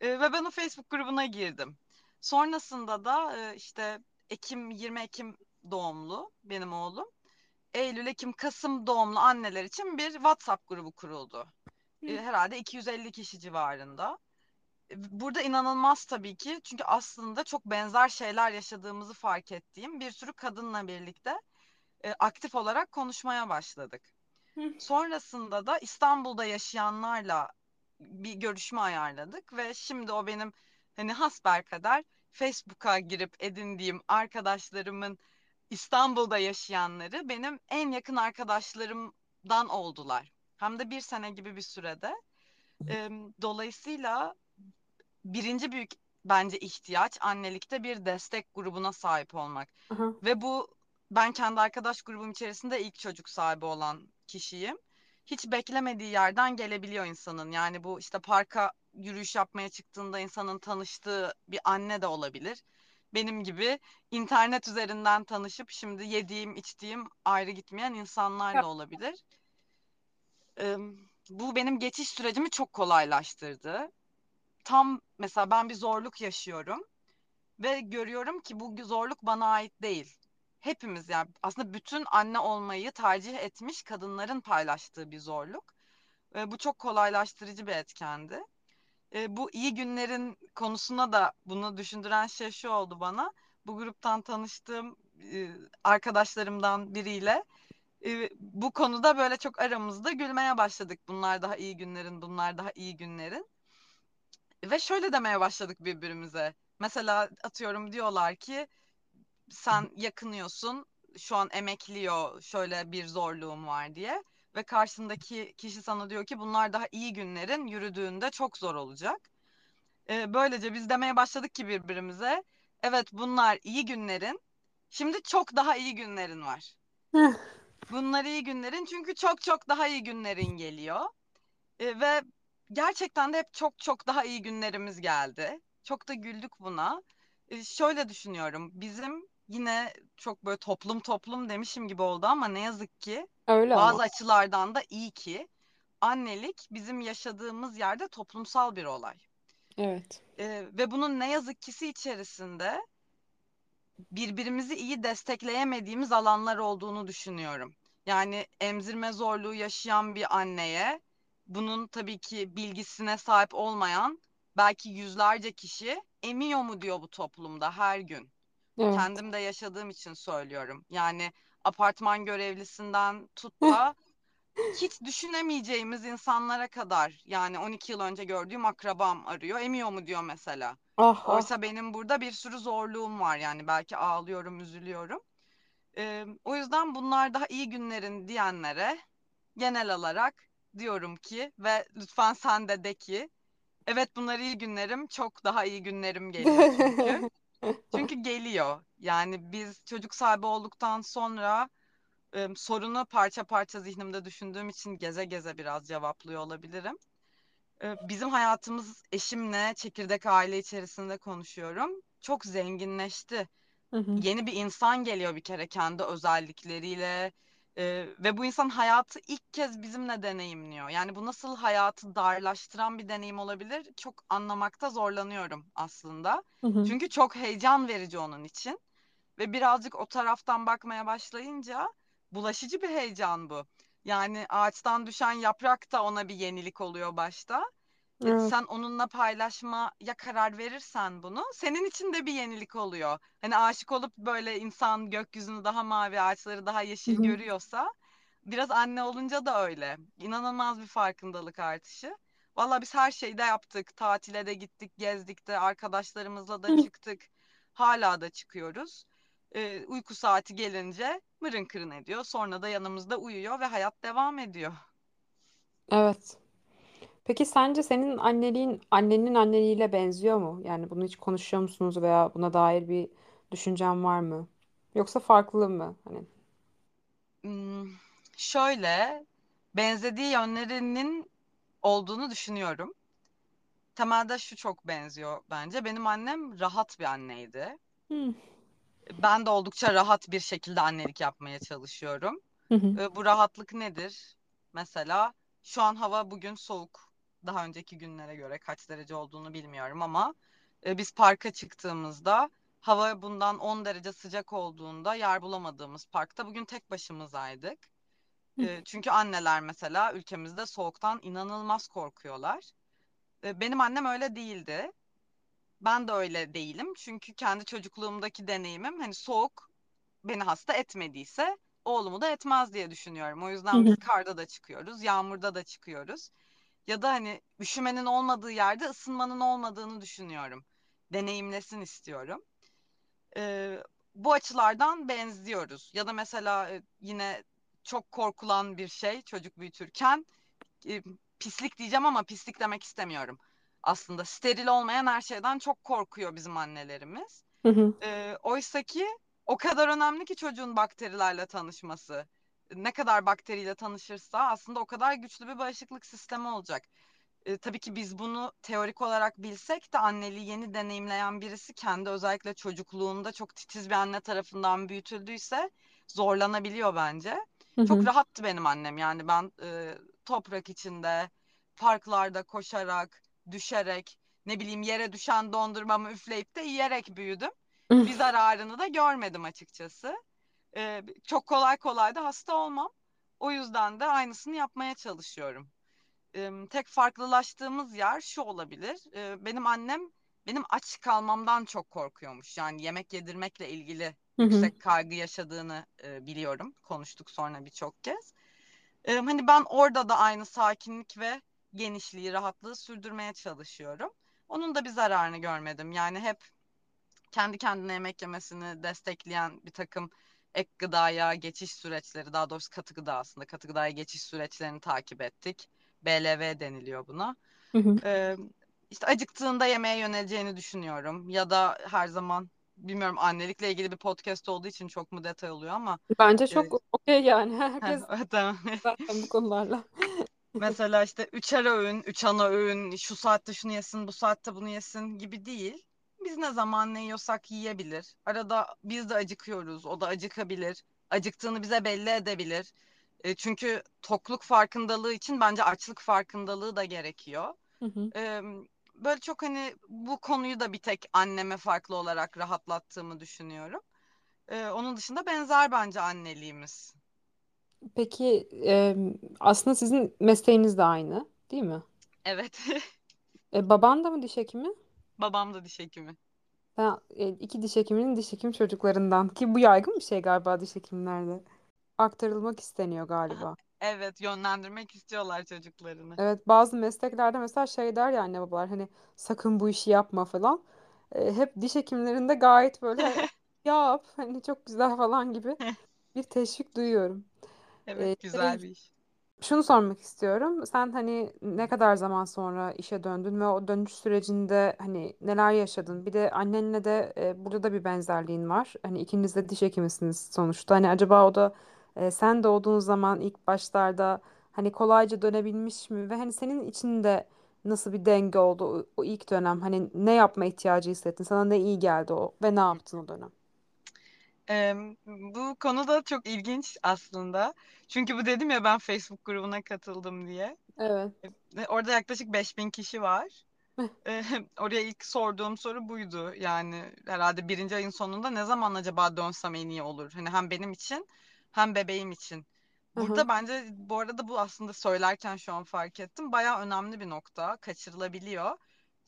Ee, ve ben o Facebook grubuna girdim. Sonrasında da e, işte Ekim 20 Ekim doğumlu benim oğlum. Eylül, Ekim, Kasım doğumlu anneler için bir WhatsApp grubu kuruldu. Hı. herhalde 250 kişi civarında burada inanılmaz tabii ki çünkü aslında çok benzer şeyler yaşadığımızı fark ettiğim bir sürü kadınla birlikte e, aktif olarak konuşmaya başladık. Hı. Sonrasında da İstanbul'da yaşayanlarla bir görüşme ayarladık ve şimdi o benim hani hasbelkader Facebook'a girip edindiğim arkadaşlarımın İstanbul'da yaşayanları benim en yakın arkadaşlarımdan oldular. Hem de bir sene gibi bir sürede. E, dolayısıyla birinci büyük bence ihtiyaç annelikte bir destek grubuna sahip olmak. Aha. Ve bu ben kendi arkadaş grubum içerisinde ilk çocuk sahibi olan kişiyim. Hiç beklemediği yerden gelebiliyor insanın. Yani bu işte parka yürüyüş yapmaya çıktığında insanın tanıştığı bir anne de olabilir. Benim gibi internet üzerinden tanışıp şimdi yediğim, içtiğim ayrı gitmeyen Ya, insanlarla olabilir. Ee, bu benim geçiş sürecimi çok kolaylaştırdı tam mesela ben bir zorluk yaşıyorum ve görüyorum ki bu zorluk bana ait değil. Hepimiz yani aslında bütün anne olmayı tercih etmiş kadınların paylaştığı bir zorluk. E, bu çok kolaylaştırıcı bir etkendi. E, bu iyi günlerin konusuna da bunu düşündüren şey şu oldu bana. Bu gruptan tanıştığım e, arkadaşlarımdan biriyle e, bu konuda böyle çok aramızda gülmeye başladık. Bunlar daha iyi günlerin, bunlar daha iyi günlerin. Ve şöyle demeye başladık birbirimize. Mesela atıyorum diyorlar ki sen yakınıyorsun, şu an emekliyor, şöyle bir zorluğum var diye. Ve karşındaki kişi sana diyor ki bunlar daha iyi günlerin yürüdüğünde çok zor olacak. Ee, böylece biz demeye başladık ki birbirimize evet bunlar iyi günlerin, şimdi çok daha iyi günlerin var. Bunlar iyi günlerin çünkü çok çok daha iyi günlerin geliyor. E, ve gerçekten de hep çok çok daha iyi günlerimiz geldi. Çok da güldük buna. E, şöyle düşünüyorum. Bizim yine çok böyle toplum toplum demişim gibi oldu ama ne yazık ki öyle ama. bazı açılardan da iyi ki annelik bizim yaşadığımız yerde toplumsal bir olay. Evet. E, ve bunun ne yazık kisi içerisinde birbirimizi iyi destekleyemediğimiz alanlar olduğunu düşünüyorum. Yani emzirme zorluğu yaşayan bir anneye bunun tabii ki bilgisine sahip olmayan belki yüzlerce kişi emiyor mu diyor bu toplumda her gün. Evet. Kendim de yaşadığım için söylüyorum. Yani apartman görevlisinden tut da hiç düşünemeyeceğimiz insanlara kadar yani 12 yıl önce gördüğüm akrabam arıyor. Emiyor mu diyor mesela. Ah ah. Oysa benim burada bir sürü zorluğum var yani belki ağlıyorum, üzülüyorum. Ee, o yüzden bunlar daha iyi günlerin diyenlere genel olarak diyorum ki ve lütfen sen de de ki evet bunlar iyi günlerim çok daha iyi günlerim geliyor çünkü. Çünkü geliyor. Yani biz çocuk sahibi olduktan sonra e, sorunu parça parça zihnimde düşündüğüm için geze geze biraz cevaplıyor olabilirim. E, bizim hayatımız eşimle çekirdek aile içerisinde konuşuyorum. Çok zenginleşti. Hı hı. Yeni bir insan geliyor bir kere kendi özellikleriyle e, ve bu insan hayatı ilk kez bizimle deneyimliyor. Yani bu nasıl hayatı darlaştıran bir deneyim olabilir? Çok anlamakta zorlanıyorum aslında. Hı hı. Çünkü çok heyecan verici onun için. Ve birazcık o taraftan bakmaya başlayınca bulaşıcı bir heyecan bu. Yani ağaçtan düşen yaprak da ona bir yenilik oluyor başta. E, Evet. sen onunla paylaşmaya karar verirsen bunu, senin için de bir yenilik oluyor. Hani aşık olup böyle insan gökyüzünü daha mavi, ağaçları daha yeşil hı. görüyorsa, biraz anne olunca da öyle. İnanılmaz bir farkındalık artışı. Valla biz her şeyi de yaptık. Tatile de gittik, gezdik de, arkadaşlarımızla da çıktık. Hala da çıkıyoruz. Ee, uyku saati gelince mırın kırın ediyor. Sonra da yanımızda uyuyor ve hayat devam ediyor. Evet. Peki sence senin anneliğin annenin anneliğiyle benziyor mu? Yani bunu hiç konuşuyor musunuz veya buna dair bir düşüncen var mı? Yoksa farklı mı? Hani. Hmm, şöyle, benzediği yönlerinin olduğunu düşünüyorum. Temelde şu çok benziyor bence. Benim annem rahat bir anneydi. Hı Ben de oldukça rahat bir şekilde annelik yapmaya çalışıyorum. hı hı. E, bu rahatlık nedir? Mesela şu an hava bugün soğuk. Daha önceki günlere göre kaç derece olduğunu bilmiyorum ama e, biz parka çıktığımızda hava bundan 10 derece sıcak olduğunda yer bulamadığımız parkta bugün tek başımızaydık. E, çünkü anneler mesela ülkemizde soğuktan inanılmaz korkuyorlar. E, benim annem öyle değildi. Ben de öyle değilim. Çünkü kendi çocukluğumdaki deneyimim hani soğuk beni hasta etmediyse oğlumu da etmez diye düşünüyorum. O yüzden biz karda da çıkıyoruz, yağmurda da çıkıyoruz. Ya da hani üşümenin olmadığı yerde ısınmanın olmadığını düşünüyorum. Deneyimlesin istiyorum. Ee, bu açılardan benziyoruz. Ya da mesela e, yine çok korkulan bir şey çocuk büyütürken e, pislik diyeceğim ama pislik demek istemiyorum. Aslında steril olmayan her şeyden çok korkuyor bizim annelerimiz. Hı hı. E, oysa ki o kadar önemli ki çocuğun bakterilerle tanışması. Ne kadar bakteriyle tanışırsa aslında o kadar güçlü bir bağışıklık sistemi olacak. E, tabii ki biz bunu teorik olarak bilsek de anneliği yeni deneyimleyen birisi kendi özellikle çocukluğunda çok titiz bir anne tarafından büyütüldüyse zorlanabiliyor bence. Hı Çok hı. rahattı benim annem yani ben e, toprak içinde, parklarda koşarak, düşerek, ne bileyim yere düşen dondurmamı üfleyip de yiyerek büyüdüm. Bir zararını da görmedim açıkçası. E, çok kolay kolay da hasta olmam. O yüzden de aynısını yapmaya çalışıyorum e, tek farklılaştığımız yer şu olabilir. E, benim annem benim aç kalmamdan çok korkuyormuş. Yani yemek yedirmekle ilgili Hı hı. yüksek kaygı yaşadığını e, biliyorum. Konuştuk sonra birçok kez. E, hani ben orada da aynı sakinlik ve genişliği, rahatlığı sürdürmeye çalışıyorum. Onun da bir zararını görmedim. Yani hep kendi kendine yemek yemesini destekleyen bir takım ek gıdaya geçiş süreçleri, daha doğrusu katı gıda aslında katı gıdaya geçiş süreçlerini takip ettik. BLV deniliyor buna. Hı hı. Ee, işte acıktığında yemeğe yöneleceğini düşünüyorum. Ya da her zaman bilmiyorum annelikle ilgili bir podcast olduğu için çok mu detay oluyor ama Bence e, çok okey yani. Herkes tamam. zaten bu konularla. Mesela işte üçer öğün, üç ana öğün, şu saatte şunu yesin, bu saatte bunu yesin gibi değil. Biz ne zaman ne yiyorsak yiyebilir. Arada biz de acıkıyoruz, o da acıkabilir. Acıktığını bize belli edebilir. E, çünkü tokluk farkındalığı için bence açlık farkındalığı da gerekiyor. Hı hı. E, böyle çok hani bu konuyu da bir tek anneme farklı olarak rahatlattığımı düşünüyorum. E, onun dışında benzer bence anneliğimiz. Peki e, aslında sizin mesleğiniz de aynı, değil mi? Evet. E, baban da mı diş hekimi? Babam da diş hekimi. Ben e, iki diş hekiminin diş hekim çocuklarından ki bu yaygın bir şey galiba diş hekimlerde. Aktarılmak isteniyor galiba. Evet, yönlendirmek istiyorlar çocuklarını. Evet bazı mesleklerde mesela şey der ya anne babalar hani sakın bu işi yapma falan. E, hep diş hekimlerinde gayet böyle yap hani çok güzel falan gibi bir teşvik duyuyorum. E, Evet, güzel bir iş. Şunu sormak istiyorum. Sen hani ne kadar zaman sonra işe döndün ve o dönüş sürecinde hani neler yaşadın? Bir de annenle de e, burada da bir benzerliğin var. Hani ikiniz de diş hekimisiniz sonuçta. Hani acaba o da e, sen doğduğun zaman ilk başlarda hani kolayca dönebilmiş mi? Ve hani senin içinde nasıl bir denge oldu o, o ilk dönem? Hani ne yapma ihtiyacı hissettin? Sana ne iyi geldi o ve ne yaptın o dönem? Em, bu konu da çok ilginç aslında. Çünkü bu dedim ya ben Facebook grubuna katıldım diye. Evet. E, Orada yaklaşık 5000 kişi var. E, Oraya ilk sorduğum soru buydu. Yani herhalde birinci ayın sonunda ne zaman acaba dönsem en iyi olur? Hani hem benim için hem bebeğim için. Burada bence bu arada bu aslında söylerken şu an fark ettim. Bayağı önemli bir nokta. Kaçırılabiliyor.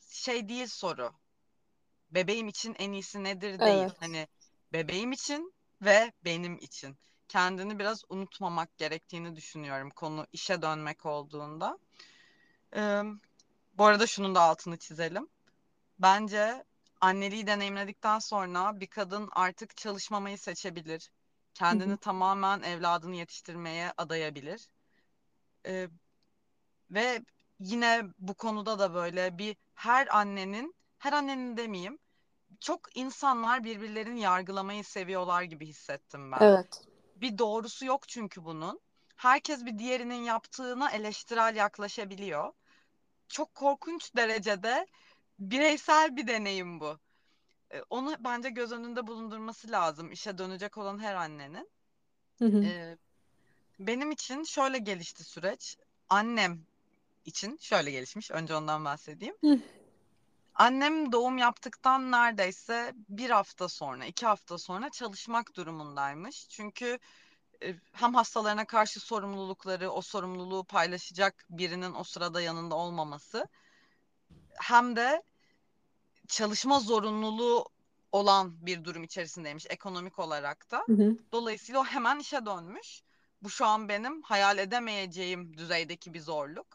Şey değil soru. Bebeğim için en iyisi nedir değil. Evet. Hani bebeğim için ve benim için. Kendini biraz unutmamak gerektiğini düşünüyorum konu işe dönmek olduğunda. Ee, bu arada şunun da altını çizelim. Bence anneliği deneyimledikten sonra bir kadın artık çalışmamayı seçebilir. Kendini tamamen evladını yetiştirmeye adayabilir. Ee, ve yine bu konuda da böyle bir her annenin, her annenin demeyeyim, çok insanlar birbirlerini yargılamayı seviyorlar gibi hissettim ben. Evet. Bir doğrusu yok çünkü bunun. Herkes bir diğerinin yaptığına eleştirel yaklaşabiliyor. Çok korkunç derecede bireysel bir deneyim bu. E, Onu bence göz önünde bulundurması lazım işe dönecek olan her annenin. Hı hı. E, Benim için şöyle gelişti süreç. Annem için şöyle gelişmiş. Önce ondan bahsedeyim. Hı Annem doğum yaptıktan neredeyse bir hafta sonra, iki hafta sonra çalışmak durumundaymış. Çünkü e, hem hastalarına karşı sorumlulukları, o sorumluluğu paylaşacak birinin o sırada yanında olmaması, hem de çalışma zorunluluğu olan bir durum içerisindeymiş ekonomik olarak da. hı. Dolayısıyla o hemen işe dönmüş. Bu şu an benim hayal edemeyeceğim düzeydeki bir zorluk.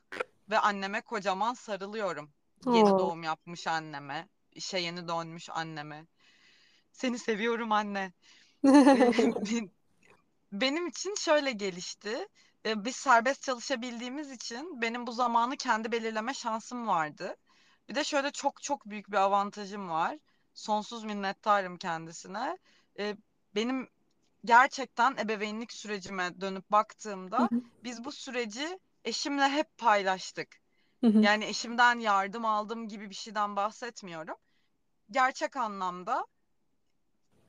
Ve anneme kocaman sarılıyorum. Yeni Oo. doğum yapmış anneme, işe yeni dönmüş anneme. Seni seviyorum anne. Benim için şöyle gelişti. E, Biz serbest çalışabildiğimiz için benim bu zamanı kendi belirleme şansım vardı. Bir de şöyle çok çok büyük bir avantajım var. Sonsuz minnettarım kendisine. E, Benim gerçekten ebeveynlik sürecime dönüp baktığımda biz bu süreci eşimle hep paylaştık. Hı hı. Yani eşimden yardım aldım gibi bir şeyden bahsetmiyorum. Gerçek anlamda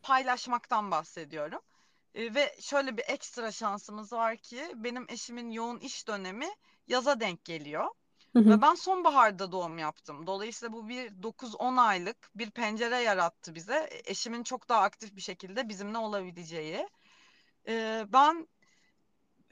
paylaşmaktan bahsediyorum. E, ve şöyle bir ekstra şansımız var ki benim eşimin yoğun iş dönemi yaza denk geliyor. Hı hı. Ve ben sonbaharda doğum yaptım. Dolayısıyla bu bir 9-10 aylık bir pencere yarattı bize. E, Eşimin çok daha aktif bir şekilde bizimle olabileceği. E, ben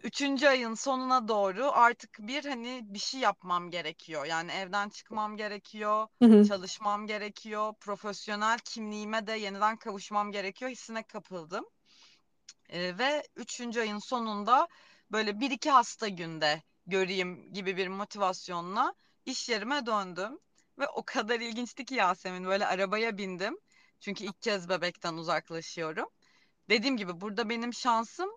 üçüncü ayın sonuna doğru artık bir hani bir şey yapmam gerekiyor. Yani evden çıkmam gerekiyor, Hı hı. çalışmam gerekiyor, profesyonel kimliğime de yeniden kavuşmam gerekiyor hissine kapıldım. Ee, ve üçüncü ayın sonunda böyle bir iki hasta günde göreyim gibi bir motivasyonla iş yerime döndüm. Ve o kadar ilginçti ki Yasemin böyle arabaya bindim. Çünkü ilk kez bebekten uzaklaşıyorum. Dediğim gibi burada benim şansım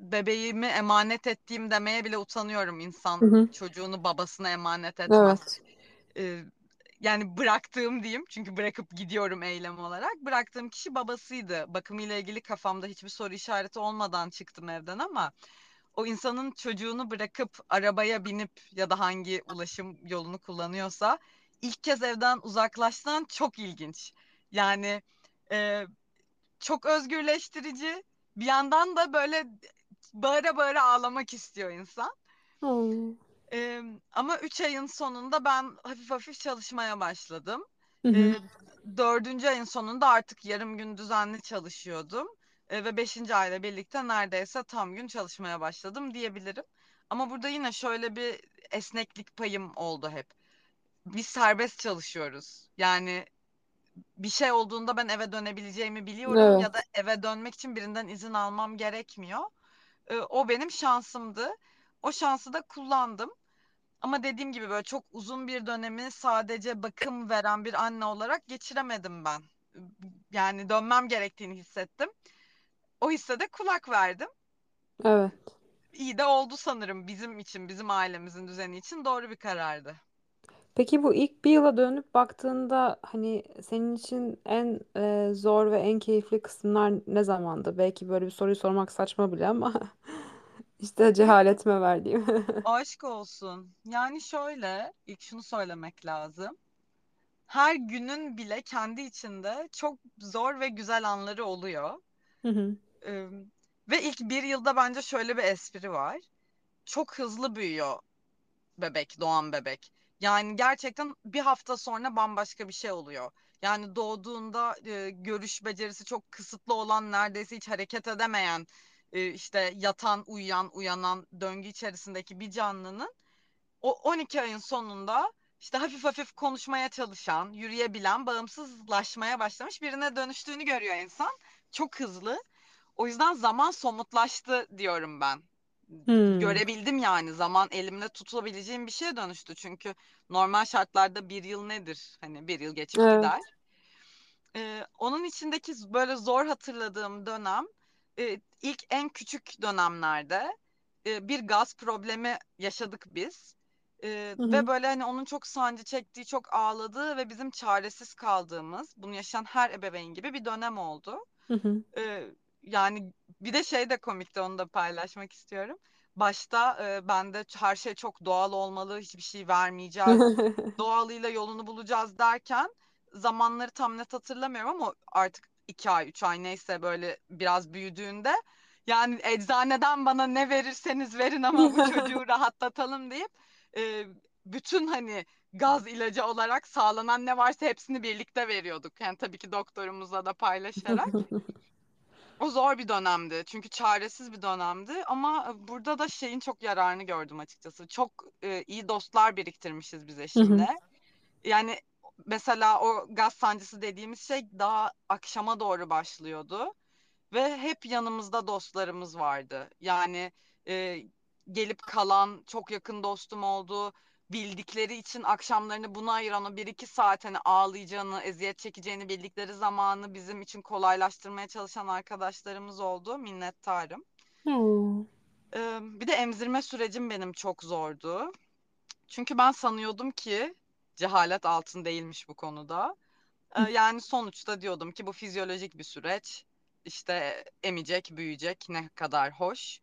bebeğimi emanet ettiğim demeye bile utanıyorum. Hı İnsan hı. çocuğunu babasına emanet etmez. Evet. Ee, yani bıraktığım diyeyim çünkü bırakıp gidiyorum eylem olarak. Bıraktığım kişi babasıydı. Bakımıyla ilgili kafamda hiçbir soru işareti olmadan çıktım evden ama o insanın çocuğunu bırakıp arabaya binip ya da hangi ulaşım yolunu kullanıyorsa ilk kez evden uzaklaştan çok ilginç. Yani e, çok özgürleştirici. Bir yandan da böyle bağıra bağıra ağlamak istiyor insan. Ee, ama 3 ayın sonunda ben hafif hafif çalışmaya başladım. Hı hı. Ee, dördüncü ayın sonunda artık yarım gün düzenli çalışıyordum. Ee, ve beşinci ayla birlikte neredeyse tam gün çalışmaya başladım diyebilirim. Ama burada yine şöyle bir esneklik payım oldu hep. biz serbest çalışıyoruz. Yani bir şey olduğunda ben eve dönebileceğimi biliyorum ya da Evet. eve dönmek için birinden izin almam gerekmiyor. Ee, o benim şansımdı. O şansı da kullandım. Ama dediğim gibi böyle çok uzun bir dönemi sadece bakım veren bir anne olarak geçiremedim ben. Yani dönmem gerektiğini hissettim. O hisse de kulak verdim. Evet. İyi de oldu sanırım bizim için, bizim ailemizin düzeni için doğru bir karardı. Peki bu ilk bir yıla dönüp baktığında hani senin için en e, zor ve en keyifli kısımlar ne zamandı? Belki böyle bir soruyu sormak saçma bile ama işte cehaletime verdiğim. Aşk olsun. Yani şöyle, ilk şunu söylemek lazım. Her günün bile kendi içinde çok zor ve güzel anları oluyor. Hı hı. Ee, ve ilk bir yılda bence şöyle bir espri var. Çok hızlı büyüyor bebek, doğan bebek. Yani gerçekten bir hafta sonra bambaşka bir şey oluyor. Yani doğduğunda e, görüş becerisi çok kısıtlı olan, neredeyse hiç hareket edemeyen, e, işte yatan, uyuyan, uyanan döngü içerisindeki bir canlının o 12 ayın sonunda işte hafif hafif konuşmaya çalışan, yürüyebilen, bağımsızlaşmaya başlamış birine dönüştüğünü görüyor insan. Çok hızlı. O yüzden zaman somutlaştı diyorum ben. Hmm. Görebildim yani zaman elimle tutulabileceğim bir şeye dönüştü. Çünkü normal şartlarda bir yıl nedir? Hani bir yıl geçip gider. Evet. Ee, onun içindeki böyle zor hatırladığım dönem e, ilk en küçük dönemlerde e, bir gaz problemi yaşadık biz. E, Hı ve böyle hani onun çok sancı çektiği, çok ağladığı ve bizim çaresiz kaldığımız, bunu yaşayan her ebeveyn gibi bir dönem oldu. Hı hı. E, yani bir de şey de komikti onu da paylaşmak istiyorum. Başta e, bende her şey çok doğal olmalı, hiçbir şey vermeyeceğiz, doğalıyla yolunu bulacağız derken zamanları tam net hatırlamıyorum ama artık iki ay, üç ay neyse böyle biraz büyüdüğünde yani eczaneden bana ne verirseniz verin ama bu çocuğu rahatlatalım deyip e, bütün hani gaz ilacı olarak sağlanan ne varsa hepsini birlikte veriyorduk. Yani tabii ki doktorumuzla da paylaşarak. O zor bir dönemdi. Çünkü çaresiz bir dönemdi. Ama burada da şeyin çok yararını gördüm açıkçası. Çok e, iyi dostlar biriktirmişiz biz Hı hı. eşimle. Yani mesela o gaz sancısı dediğimiz şey daha akşama doğru başlıyordu. Ve hep yanımızda dostlarımız vardı. Yani e, gelip kalan çok yakın dostum oldu. Bildikleri için akşamlarını buna ayıran o bir iki saat hani ağlayacağını, eziyet çekeceğini bildikleri zamanı bizim için kolaylaştırmaya çalışan arkadaşlarımız oldu. Minnettarım. Hmm. Bir de emzirme sürecim benim çok zordu. Çünkü ben sanıyordum ki cehalet altın değilmiş bu konuda. Ee, Yani sonuçta diyordum ki bu fizyolojik bir süreç. İşte emecek, büyüyecek ne kadar hoş.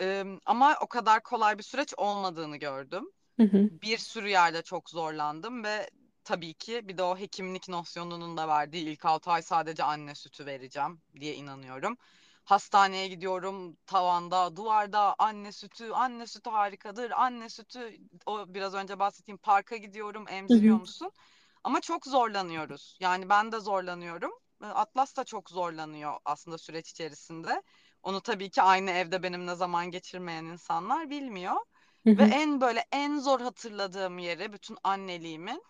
Ee, ama o kadar kolay bir süreç olmadığını gördüm. Hı hı. Bir sürü yerde çok zorlandım ve tabii ki bir de o hekimlik nosyonunun da verdiği ilk 6 ay sadece anne sütü vereceğim diye inanıyorum. Hastaneye gidiyorum tavanda, duvarda anne sütü, anne sütü harikadır, anne sütü o biraz önce bahsettiğim parka gidiyorum, emziriyor hı. musun? Ama çok zorlanıyoruz. Yani ben de zorlanıyorum. Atlas da çok zorlanıyor aslında süreç içerisinde. Onu tabii ki aynı evde benimle zaman geçirmeyen insanlar bilmiyor. Ve en böyle en zor hatırladığım yeri bütün anneliğimin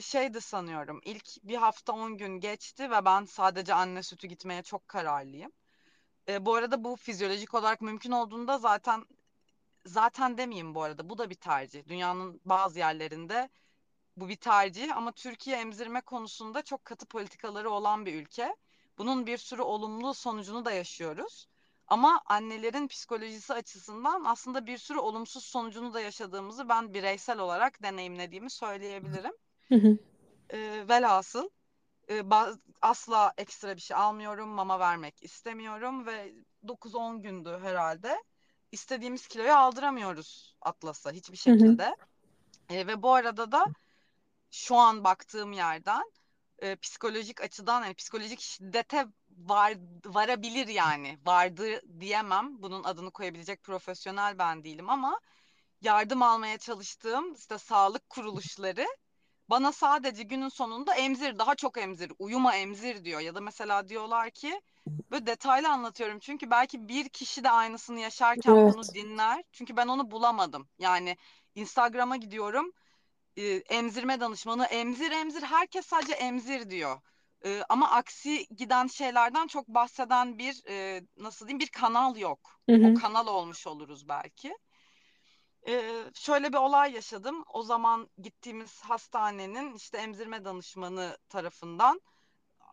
şeydi sanıyorum. İlk bir hafta 10 gün geçti ve ben sadece anne sütü gitmeye çok kararlıyım. E, bu arada bu fizyolojik olarak mümkün olduğunda zaten zaten demeyeyim bu arada bu da bir tercih. Dünyanın bazı yerlerinde bu bir tercih ama Türkiye emzirme konusunda çok katı politikaları olan bir ülke. Bunun bir sürü olumlu sonucunu da yaşıyoruz. Ama annelerin psikolojisi açısından aslında bir sürü olumsuz sonucunu da yaşadığımızı ben bireysel olarak deneyimlediğimi söyleyebilirim. Hı hı. Ee, velhasıl e, asla ekstra bir şey almıyorum, mama vermek istemiyorum ve 9-10 gündü herhalde. İstediğimiz kiloyu aldıramıyoruz Atlas'a hiçbir Hı hı. şekilde. E, ve bu arada da şu an baktığım yerden e, psikolojik açıdan yani psikolojik şiddete var, varabilir yani. Vardı diyemem. Bunun adını koyabilecek profesyonel ben değilim ama yardım almaya çalıştığım işte sağlık kuruluşları bana sadece günün sonunda emzir, daha çok emzir, uyuma emzir diyor. Ya da mesela diyorlar ki böyle detaylı anlatıyorum. Çünkü belki bir kişi de aynısını yaşarken bunu Evet. dinler. Çünkü ben onu bulamadım. Yani Instagram'a gidiyorum emzirme danışmanı emzir emzir herkes sadece emzir diyor. E, ama aksi giden şeylerden çok bahseden bir e, nasıl diyeyim bir kanal yok. Hı O hı. kanal olmuş oluruz belki. E, şöyle bir olay yaşadım. O zaman gittiğimiz hastanenin işte emzirme danışmanı tarafından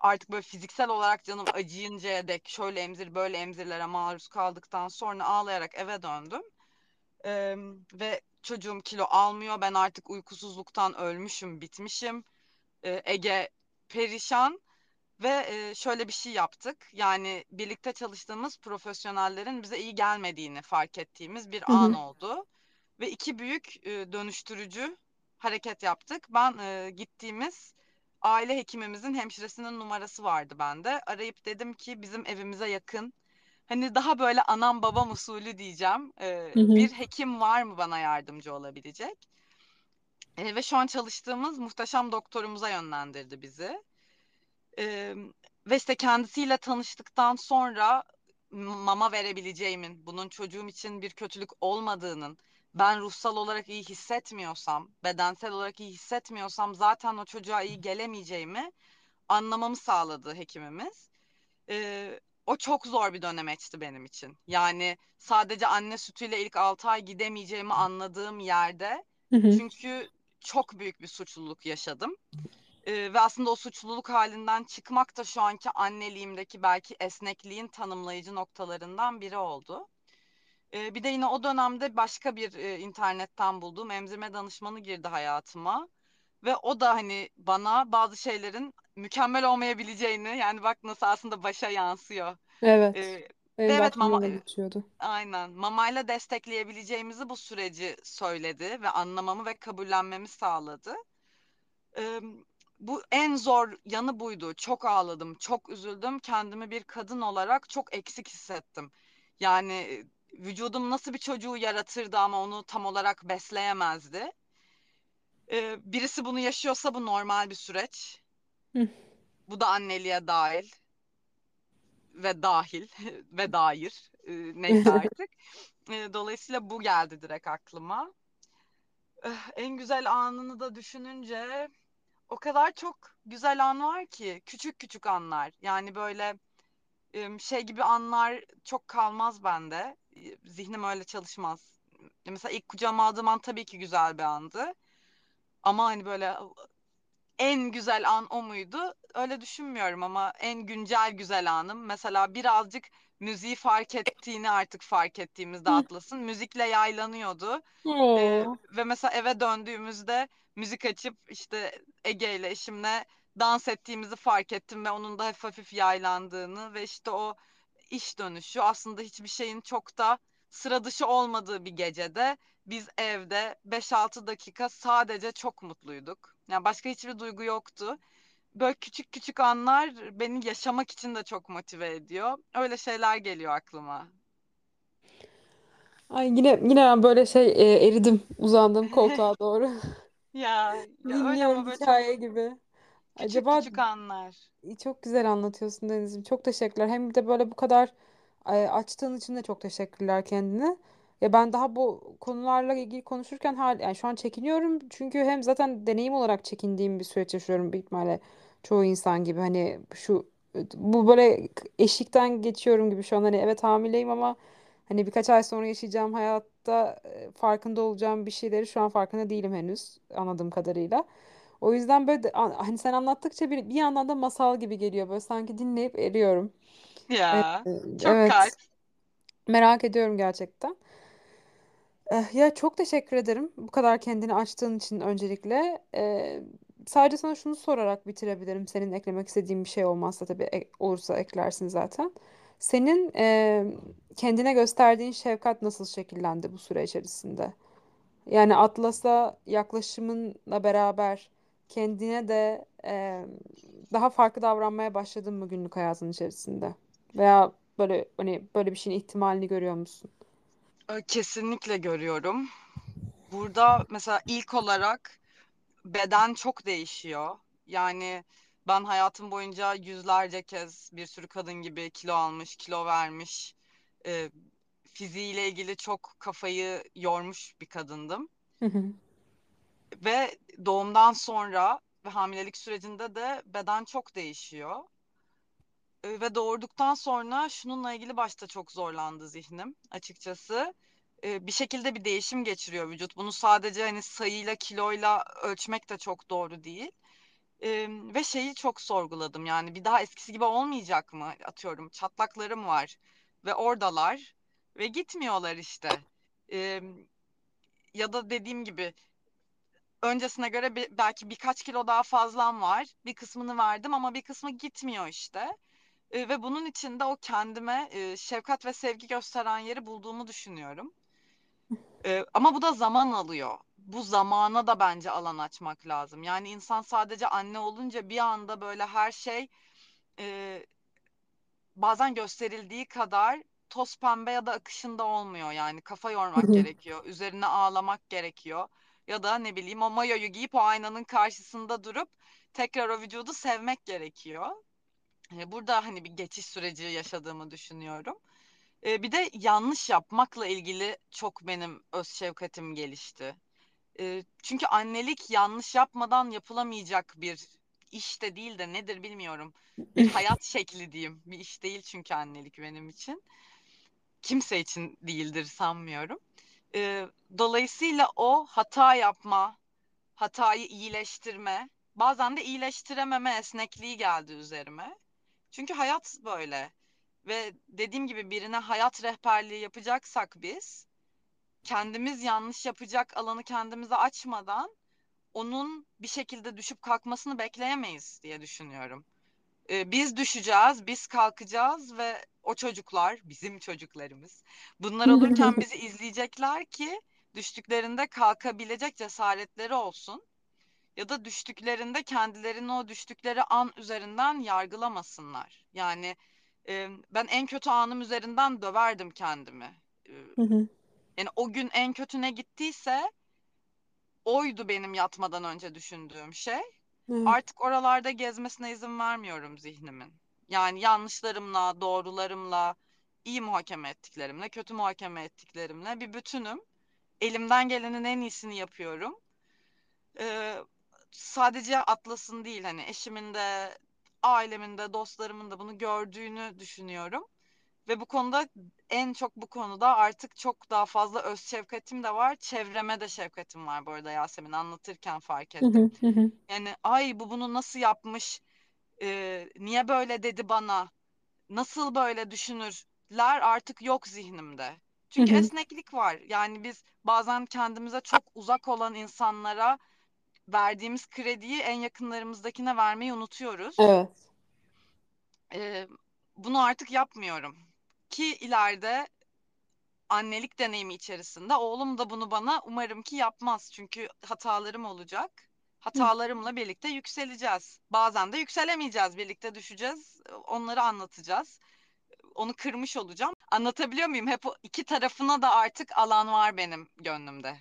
artık böyle fiziksel olarak canım acıyıncaya dek şöyle emzir böyle emzirlere maruz kaldıktan sonra ağlayarak eve döndüm. Ee, ve çocuğum kilo almıyor. Ben artık uykusuzluktan ölmüşüm, bitmişim. Ee, Ege perişan ve e, şöyle bir şey yaptık. Yani birlikte çalıştığımız profesyonellerin bize iyi gelmediğini fark ettiğimiz bir an hı. oldu. Ve iki büyük e, dönüştürücü hareket yaptık. Ben e, gittiğimiz aile hekimimizin hemşiresinin numarası vardı bende. Arayıp dedim ki bizim evimize yakın Hani daha böyle anam babam usulü diyeceğim. Ee, Hı hı. bir hekim var mı bana yardımcı olabilecek? Ee, ve şu an çalıştığımız muhteşem doktorumuza yönlendirdi bizi. Ee, ve işte kendisiyle tanıştıktan sonra mama verebileceğimin, bunun çocuğum için bir kötülük olmadığının, ben ruhsal olarak iyi hissetmiyorsam, bedensel olarak iyi hissetmiyorsam zaten o çocuğa iyi gelemeyeceğimi anlamamı sağladı hekimimiz. Ee, o çok zor bir dönemeçti benim için. Yani sadece anne sütüyle ilk 6 ay gidemeyeceğimi anladığım yerde Hı hı. çünkü çok büyük bir suçluluk yaşadım. Ee, ve aslında o suçluluk halinden çıkmak da şu anki anneliğimdeki belki esnekliğin tanımlayıcı noktalarından biri oldu. Ee, bir de yine o dönemde başka bir e, internetten bulduğum emzirme danışmanı girdi hayatıma. Ve o da hani bana bazı şeylerin mükemmel olmayabileceğini yani bak nasıl aslında başa yansıyor. Evet. De evet mama geçiyordu. aynen mamayla destekleyebileceğimizi bu süreci söyledi ve anlamamı ve kabullenmemi sağladı. Ee, bu en zor yanı buydu. Çok ağladım, çok üzüldüm. Kendimi bir kadın olarak çok eksik hissettim. Yani e, vücudum nasıl bir çocuğu yaratırdı ama onu tam olarak besleyemezdi. Ee, birisi bunu yaşıyorsa bu normal bir süreç. Hı Bu da anneliğe dahil ve dahil ve dair e, neyse artık. E, dolayısıyla bu geldi direkt aklıma. Eh, En güzel anını da düşününce o kadar çok güzel an var ki küçük küçük anlar. Yani böyle e, şey gibi anlar çok kalmaz bende. E, Zihnim öyle çalışmaz. Mesela ilk kucağıma aldığım an tabii ki güzel bir andı. Ama hani böyle en güzel an o muydu? Öyle düşünmüyorum ama en güncel güzel anım. Mesela birazcık müziği fark ettiğini artık fark ettiğimizde. Atlas'ın müzikle yaylanıyordu. Ee, ve mesela eve döndüğümüzde müzik açıp işte Ege ile eşimle dans ettiğimizi fark ettim ve onun da hafif hafif yaylandığını ve işte o iş dönüşü aslında hiçbir şeyin çok da sıra dışı olmadığı bir gecede biz evde beş altı dakika sadece çok mutluyduk. Yani başka hiçbir duygu yoktu. Böyle küçük küçük anlar beni yaşamak için de çok motive ediyor. Öyle şeyler geliyor aklıma. Ay yine yine ben böyle şey e, eridim, uzandım koltuğa doğru. Ya, ya öyle Dinliyorum ama böyle çok hikaye gibi. küçük Acaba küçük anlar. çok güzel anlatıyorsun Deniz'im. Çok teşekkürler. Hem de böyle bu kadar e, açtığın için de çok teşekkürler kendine. Ya ben daha bu konularla ilgili konuşurken hal yani şu an çekiniyorum. Çünkü hem zaten deneyim olarak çekindiğim bir süreç yaşıyorum büyük ihtimalle çoğu insan gibi. Hani şu bu böyle eşikten geçiyorum gibi şu an hani evet hamileyim ama hani birkaç ay sonra yaşayacağım hayatta e, farkında olacağım bir şeyleri şu an farkında değilim henüz anladığım kadarıyla. O yüzden böyle de- an- hani sen anlattıkça bir, bir yandan da masal gibi geliyor. Böyle sanki dinleyip eriyorum. Ee, Ya, çok evet. kalp. Merak ediyorum gerçekten. Eh, ya çok teşekkür ederim bu kadar kendini açtığın için öncelikle. Ee, sadece sana şunu sorarak bitirebilirim. Senin eklemek istediğin bir şey olmazsa tabii e- olursa eklersin zaten. Senin e, kendine gösterdiğin şefkat nasıl şekillendi bu süre içerisinde? Yani Atlas'a yaklaşımınla beraber kendine de e, daha farklı davranmaya başladın mı günlük hayatın içerisinde? Veya böyle hani böyle bir şeyin ihtimalini görüyor musun? Ö, Kesinlikle görüyorum. Burada mesela ilk olarak beden çok değişiyor. Yani ben hayatım boyunca yüzlerce kez bir sürü kadın gibi kilo almış, kilo vermiş, e, fiziğiyle ilgili çok kafayı yormuş bir kadındım. Hı hı. Ve doğumdan sonra ve hamilelik sürecinde de beden çok değişiyor. Ve doğurduktan sonra şununla ilgili başta çok zorlandı zihnim açıkçası. E, bir şekilde bir değişim geçiriyor vücut. Bunu sadece hani sayıyla, kiloyla ölçmek de çok doğru değil. E, ve şeyi çok sorguladım yani bir daha eskisi gibi olmayacak mı? Atıyorum çatlaklarım var ve oradalar ve gitmiyorlar işte. E, ya da dediğim gibi öncesine göre bir, belki birkaç kilo daha fazlam var. Bir kısmını verdim ama bir kısmı gitmiyor işte. E, ve bunun içinde o kendime e, şefkat ve sevgi gösteren yeri bulduğumu düşünüyorum. E, ama bu da zaman alıyor. Bu zamana da bence alan açmak lazım. Yani insan sadece anne olunca bir anda böyle her şey e, bazen gösterildiği kadar toz pembe ya da akışında olmuyor. Yani kafa yormak gerekiyor. Üzerine ağlamak gerekiyor. Ya da ne bileyim o mayoyu giyip o aynanın karşısında durup tekrar o vücudu sevmek gerekiyor. Burada hani bir geçiş süreci yaşadığımı düşünüyorum. E, bir de yanlış yapmakla ilgili çok benim öz şefkatim gelişti. E, çünkü annelik yanlış yapmadan yapılamayacak bir iş de değil de nedir bilmiyorum. Bir hayat şekli diyeyim. Bir iş değil çünkü annelik benim için. Kimse için değildir sanmıyorum. E, dolayısıyla o hata yapma, hatayı iyileştirme, bazen de iyileştirememe esnekliği geldi üzerime. Çünkü hayat böyle. Ve dediğim gibi birine hayat rehberliği yapacaksak biz kendimiz yanlış yapacak alanı kendimize açmadan onun bir şekilde düşüp kalkmasını bekleyemeyiz diye düşünüyorum. Ee, biz düşeceğiz, biz kalkacağız ve o çocuklar, bizim çocuklarımız, bunlar olurken bizi izleyecekler ki düştüklerinde kalkabilecek cesaretleri olsun ya da düştüklerinde kendilerini o düştükleri an üzerinden yargılamasınlar. Yani e, ben en kötü anım üzerinden döverdim kendimi. E, Hı hı. yani o gün en kötü ne gittiyse oydu benim yatmadan önce düşündüğüm şey. Evet. Artık oralarda gezmesine izin vermiyorum zihnimin. Yani yanlışlarımla, doğrularımla, iyi muhakeme ettiklerimle, kötü muhakeme ettiklerimle bir bütünüm. Elimden gelenin en iyisini yapıyorum. Ee, sadece Atlas'ın değil hani eşimin de ailemin de dostlarımın da bunu gördüğünü düşünüyorum. Ve bu konuda en çok bu konuda artık çok daha fazla öz şefkatim de var. Çevreme de şefkatim var bu arada Yasemin anlatırken fark ettim. hı. Hı hı. Yani ay bu bunu nasıl yapmış? Ee, niye böyle dedi bana? Nasıl böyle düşünürler artık yok zihnimde. Çünkü esneklik var. Yani biz bazen kendimize çok uzak olan insanlara verdiğimiz krediyi en yakınlarımızdakine vermeyi unutuyoruz. Evet. Ee, bunu artık yapmıyorum. Ki ileride annelik deneyimi içerisinde oğlum da bunu bana umarım ki yapmaz. Çünkü hatalarım olacak. Hatalarımla birlikte yükseleceğiz. Bazen de yükselemeyeceğiz, birlikte düşeceğiz. Onları anlatacağız. Onu kırmış olacağım. Anlatabiliyor muyum? Hep o iki tarafına da artık alan var benim gönlümde.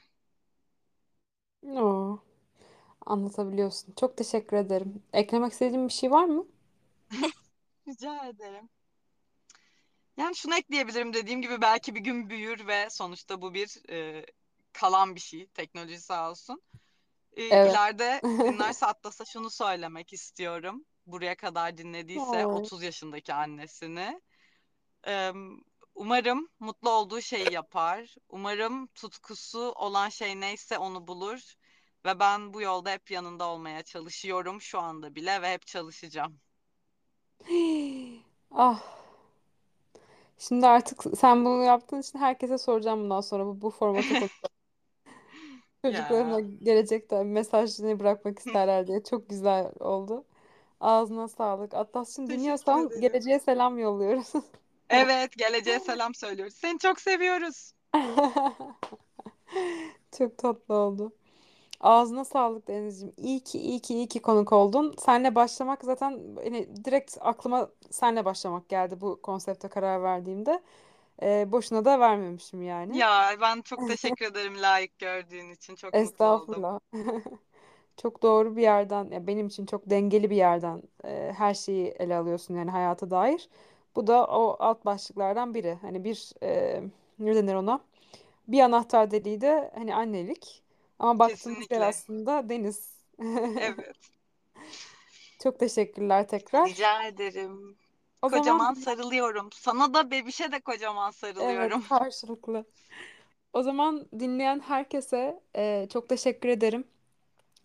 Oo, anlatabiliyorsun. Çok teşekkür ederim. Eklemek istediğin bir şey var mı? Rica ederim. Yani şunu ekleyebilirim dediğim gibi belki bir gün büyür ve sonuçta bu bir e, kalan bir şey. Teknoloji sağ olsun. E, Evet. ileride dinlerse Atlas'a şunu söylemek istiyorum. Buraya kadar dinlediyse Oo. 30 yaşındaki annesini. E, umarım mutlu olduğu şeyi yapar. Umarım tutkusu olan şey neyse onu bulur. Ve ben bu yolda hep yanında olmaya çalışıyorum şu anda bile ve hep çalışacağım. Ah. Şimdi artık sen bunu yaptığın için herkese soracağım bundan sonra bu, bu formatı Çocuklarımla gelecekte mesajını bırakmak isterler diye. Çok güzel oldu. Ağzına sağlık. Atlas'cığım teşekkür dinliyorsan ederim. geleceğe selam yolluyoruz. Evet, geleceğe selam söylüyoruz. Seni çok seviyoruz. Çok tatlı oldu. Ağzına sağlık Denizciğim. İyi ki iyi ki iyi ki konuk oldun. Senle başlamak zaten hani direkt aklıma senle başlamak geldi bu konsepte karar verdiğimde. Ee, boşuna da vermemişim yani. Ya ben çok teşekkür ederim layık gördüğün için. Çok mutlu oldum. Estağfurullah. Çok doğru bir yerden, ya benim için çok dengeli bir yerden e, her şeyi ele alıyorsun yani hayata dair. Bu da o alt başlıklardan biri. Hani bir e, ne denir ona? Bir anahtar deliği de hani annelik. Ama baktığımız yer aslında deniz. Evet. Çok teşekkürler tekrar. Rica ederim. O zaman Kocaman sarılıyorum. Sana da bebişe de kocaman evet sarılıyorum. karşılıklı. O zaman dinleyen herkese e, çok teşekkür ederim.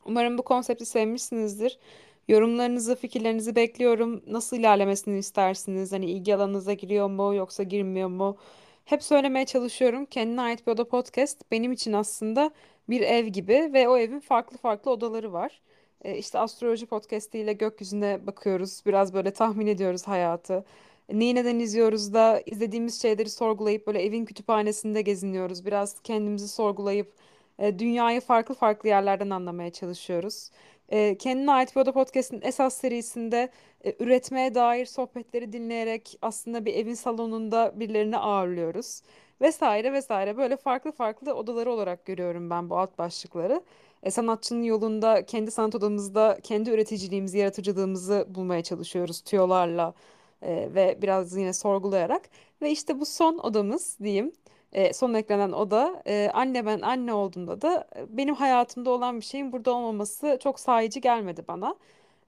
Umarım bu konsepti sevmişsinizdir. Yorumlarınızı, fikirlerinizi bekliyorum. Nasıl ilerlemesini istersiniz? Hani ilgi alanınıza giriyor mu yoksa girmiyor mu? Hep söylemeye çalışıyorum. Kendine ait bir oda podcast benim için aslında bir ev gibi ve o evin farklı farklı odaları var. E, işte astroloji podcast ile gökyüzüne bakıyoruz. Biraz böyle tahmin ediyoruz hayatı. Neyi neden izliyoruz da izlediğimiz şeyleri sorgulayıp böyle evin kütüphanesinde geziniyoruz. Biraz kendimizi sorgulayıp e, dünyayı farklı farklı yerlerden anlamaya çalışıyoruz. E, kendine ait bir oda podcast'in esas serisinde e, üretmeye dair sohbetleri dinleyerek aslında bir evin salonunda birilerini ağırlıyoruz. Vesaire vesaire böyle farklı farklı odaları olarak görüyorum ben bu alt başlıkları. E, sanatçının yolunda kendi sanat odamızda kendi üreticiliğimizi, yaratıcılığımızı bulmaya çalışıyoruz tüyolarla e, ve biraz yine sorgulayarak. Ve işte bu son odamız diyeyim. E, son eklenen oda e, anne ben anne olduğumda da e, benim hayatımda olan bir şeyin burada olmaması çok sahici gelmedi bana.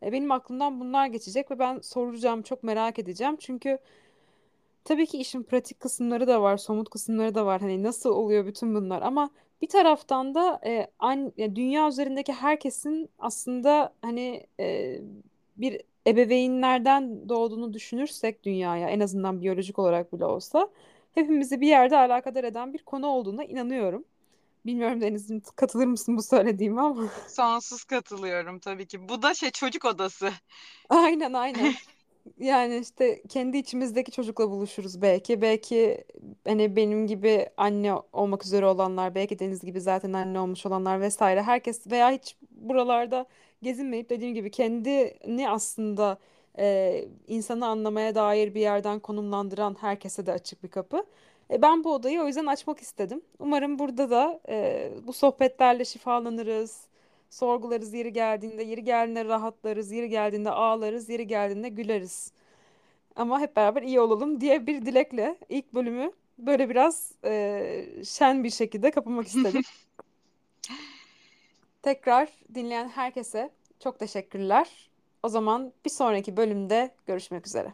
E, benim aklımdan bunlar geçecek ve ben soracağım, çok merak edeceğim. Çünkü Tabii ki işin pratik kısımları da var, somut kısımları da var. Hani nasıl oluyor bütün bunlar ama bir taraftan da e, an, ya dünya üzerindeki herkesin aslında hani e, bir ebeveynlerden doğduğunu düşünürsek dünyaya en azından biyolojik olarak bile olsa hepimizi bir yerde alakadar eden bir konu olduğuna inanıyorum. Bilmiyorum Deniz'im katılır mısın bu söylediğime ama. Sonsuz katılıyorum tabii ki. Bu da şey çocuk odası. Aynen aynen. Yani işte kendi içimizdeki çocukla buluşuruz belki. Belki hani benim gibi anne olmak üzere olanlar, belki Deniz gibi zaten anne olmuş olanlar vesaire. Herkes veya hiç buralarda gezinmeyip dediğim gibi kendini aslında e, insanı anlamaya dair bir yerden konumlandıran herkese de açık bir kapı. E, ben bu odayı o yüzden açmak istedim. Umarım burada da e, bu sohbetlerle şifalanırız. Sorgularız yeri geldiğinde, yeri geldiğinde rahatlarız, yeri geldiğinde ağlarız, yeri geldiğinde güleriz. Ama hep beraber iyi olalım diye bir dilekle ilk bölümü böyle biraz e, şen bir şekilde kapamak istedim. Tekrar dinleyen herkese çok teşekkürler. O zaman bir sonraki bölümde görüşmek üzere.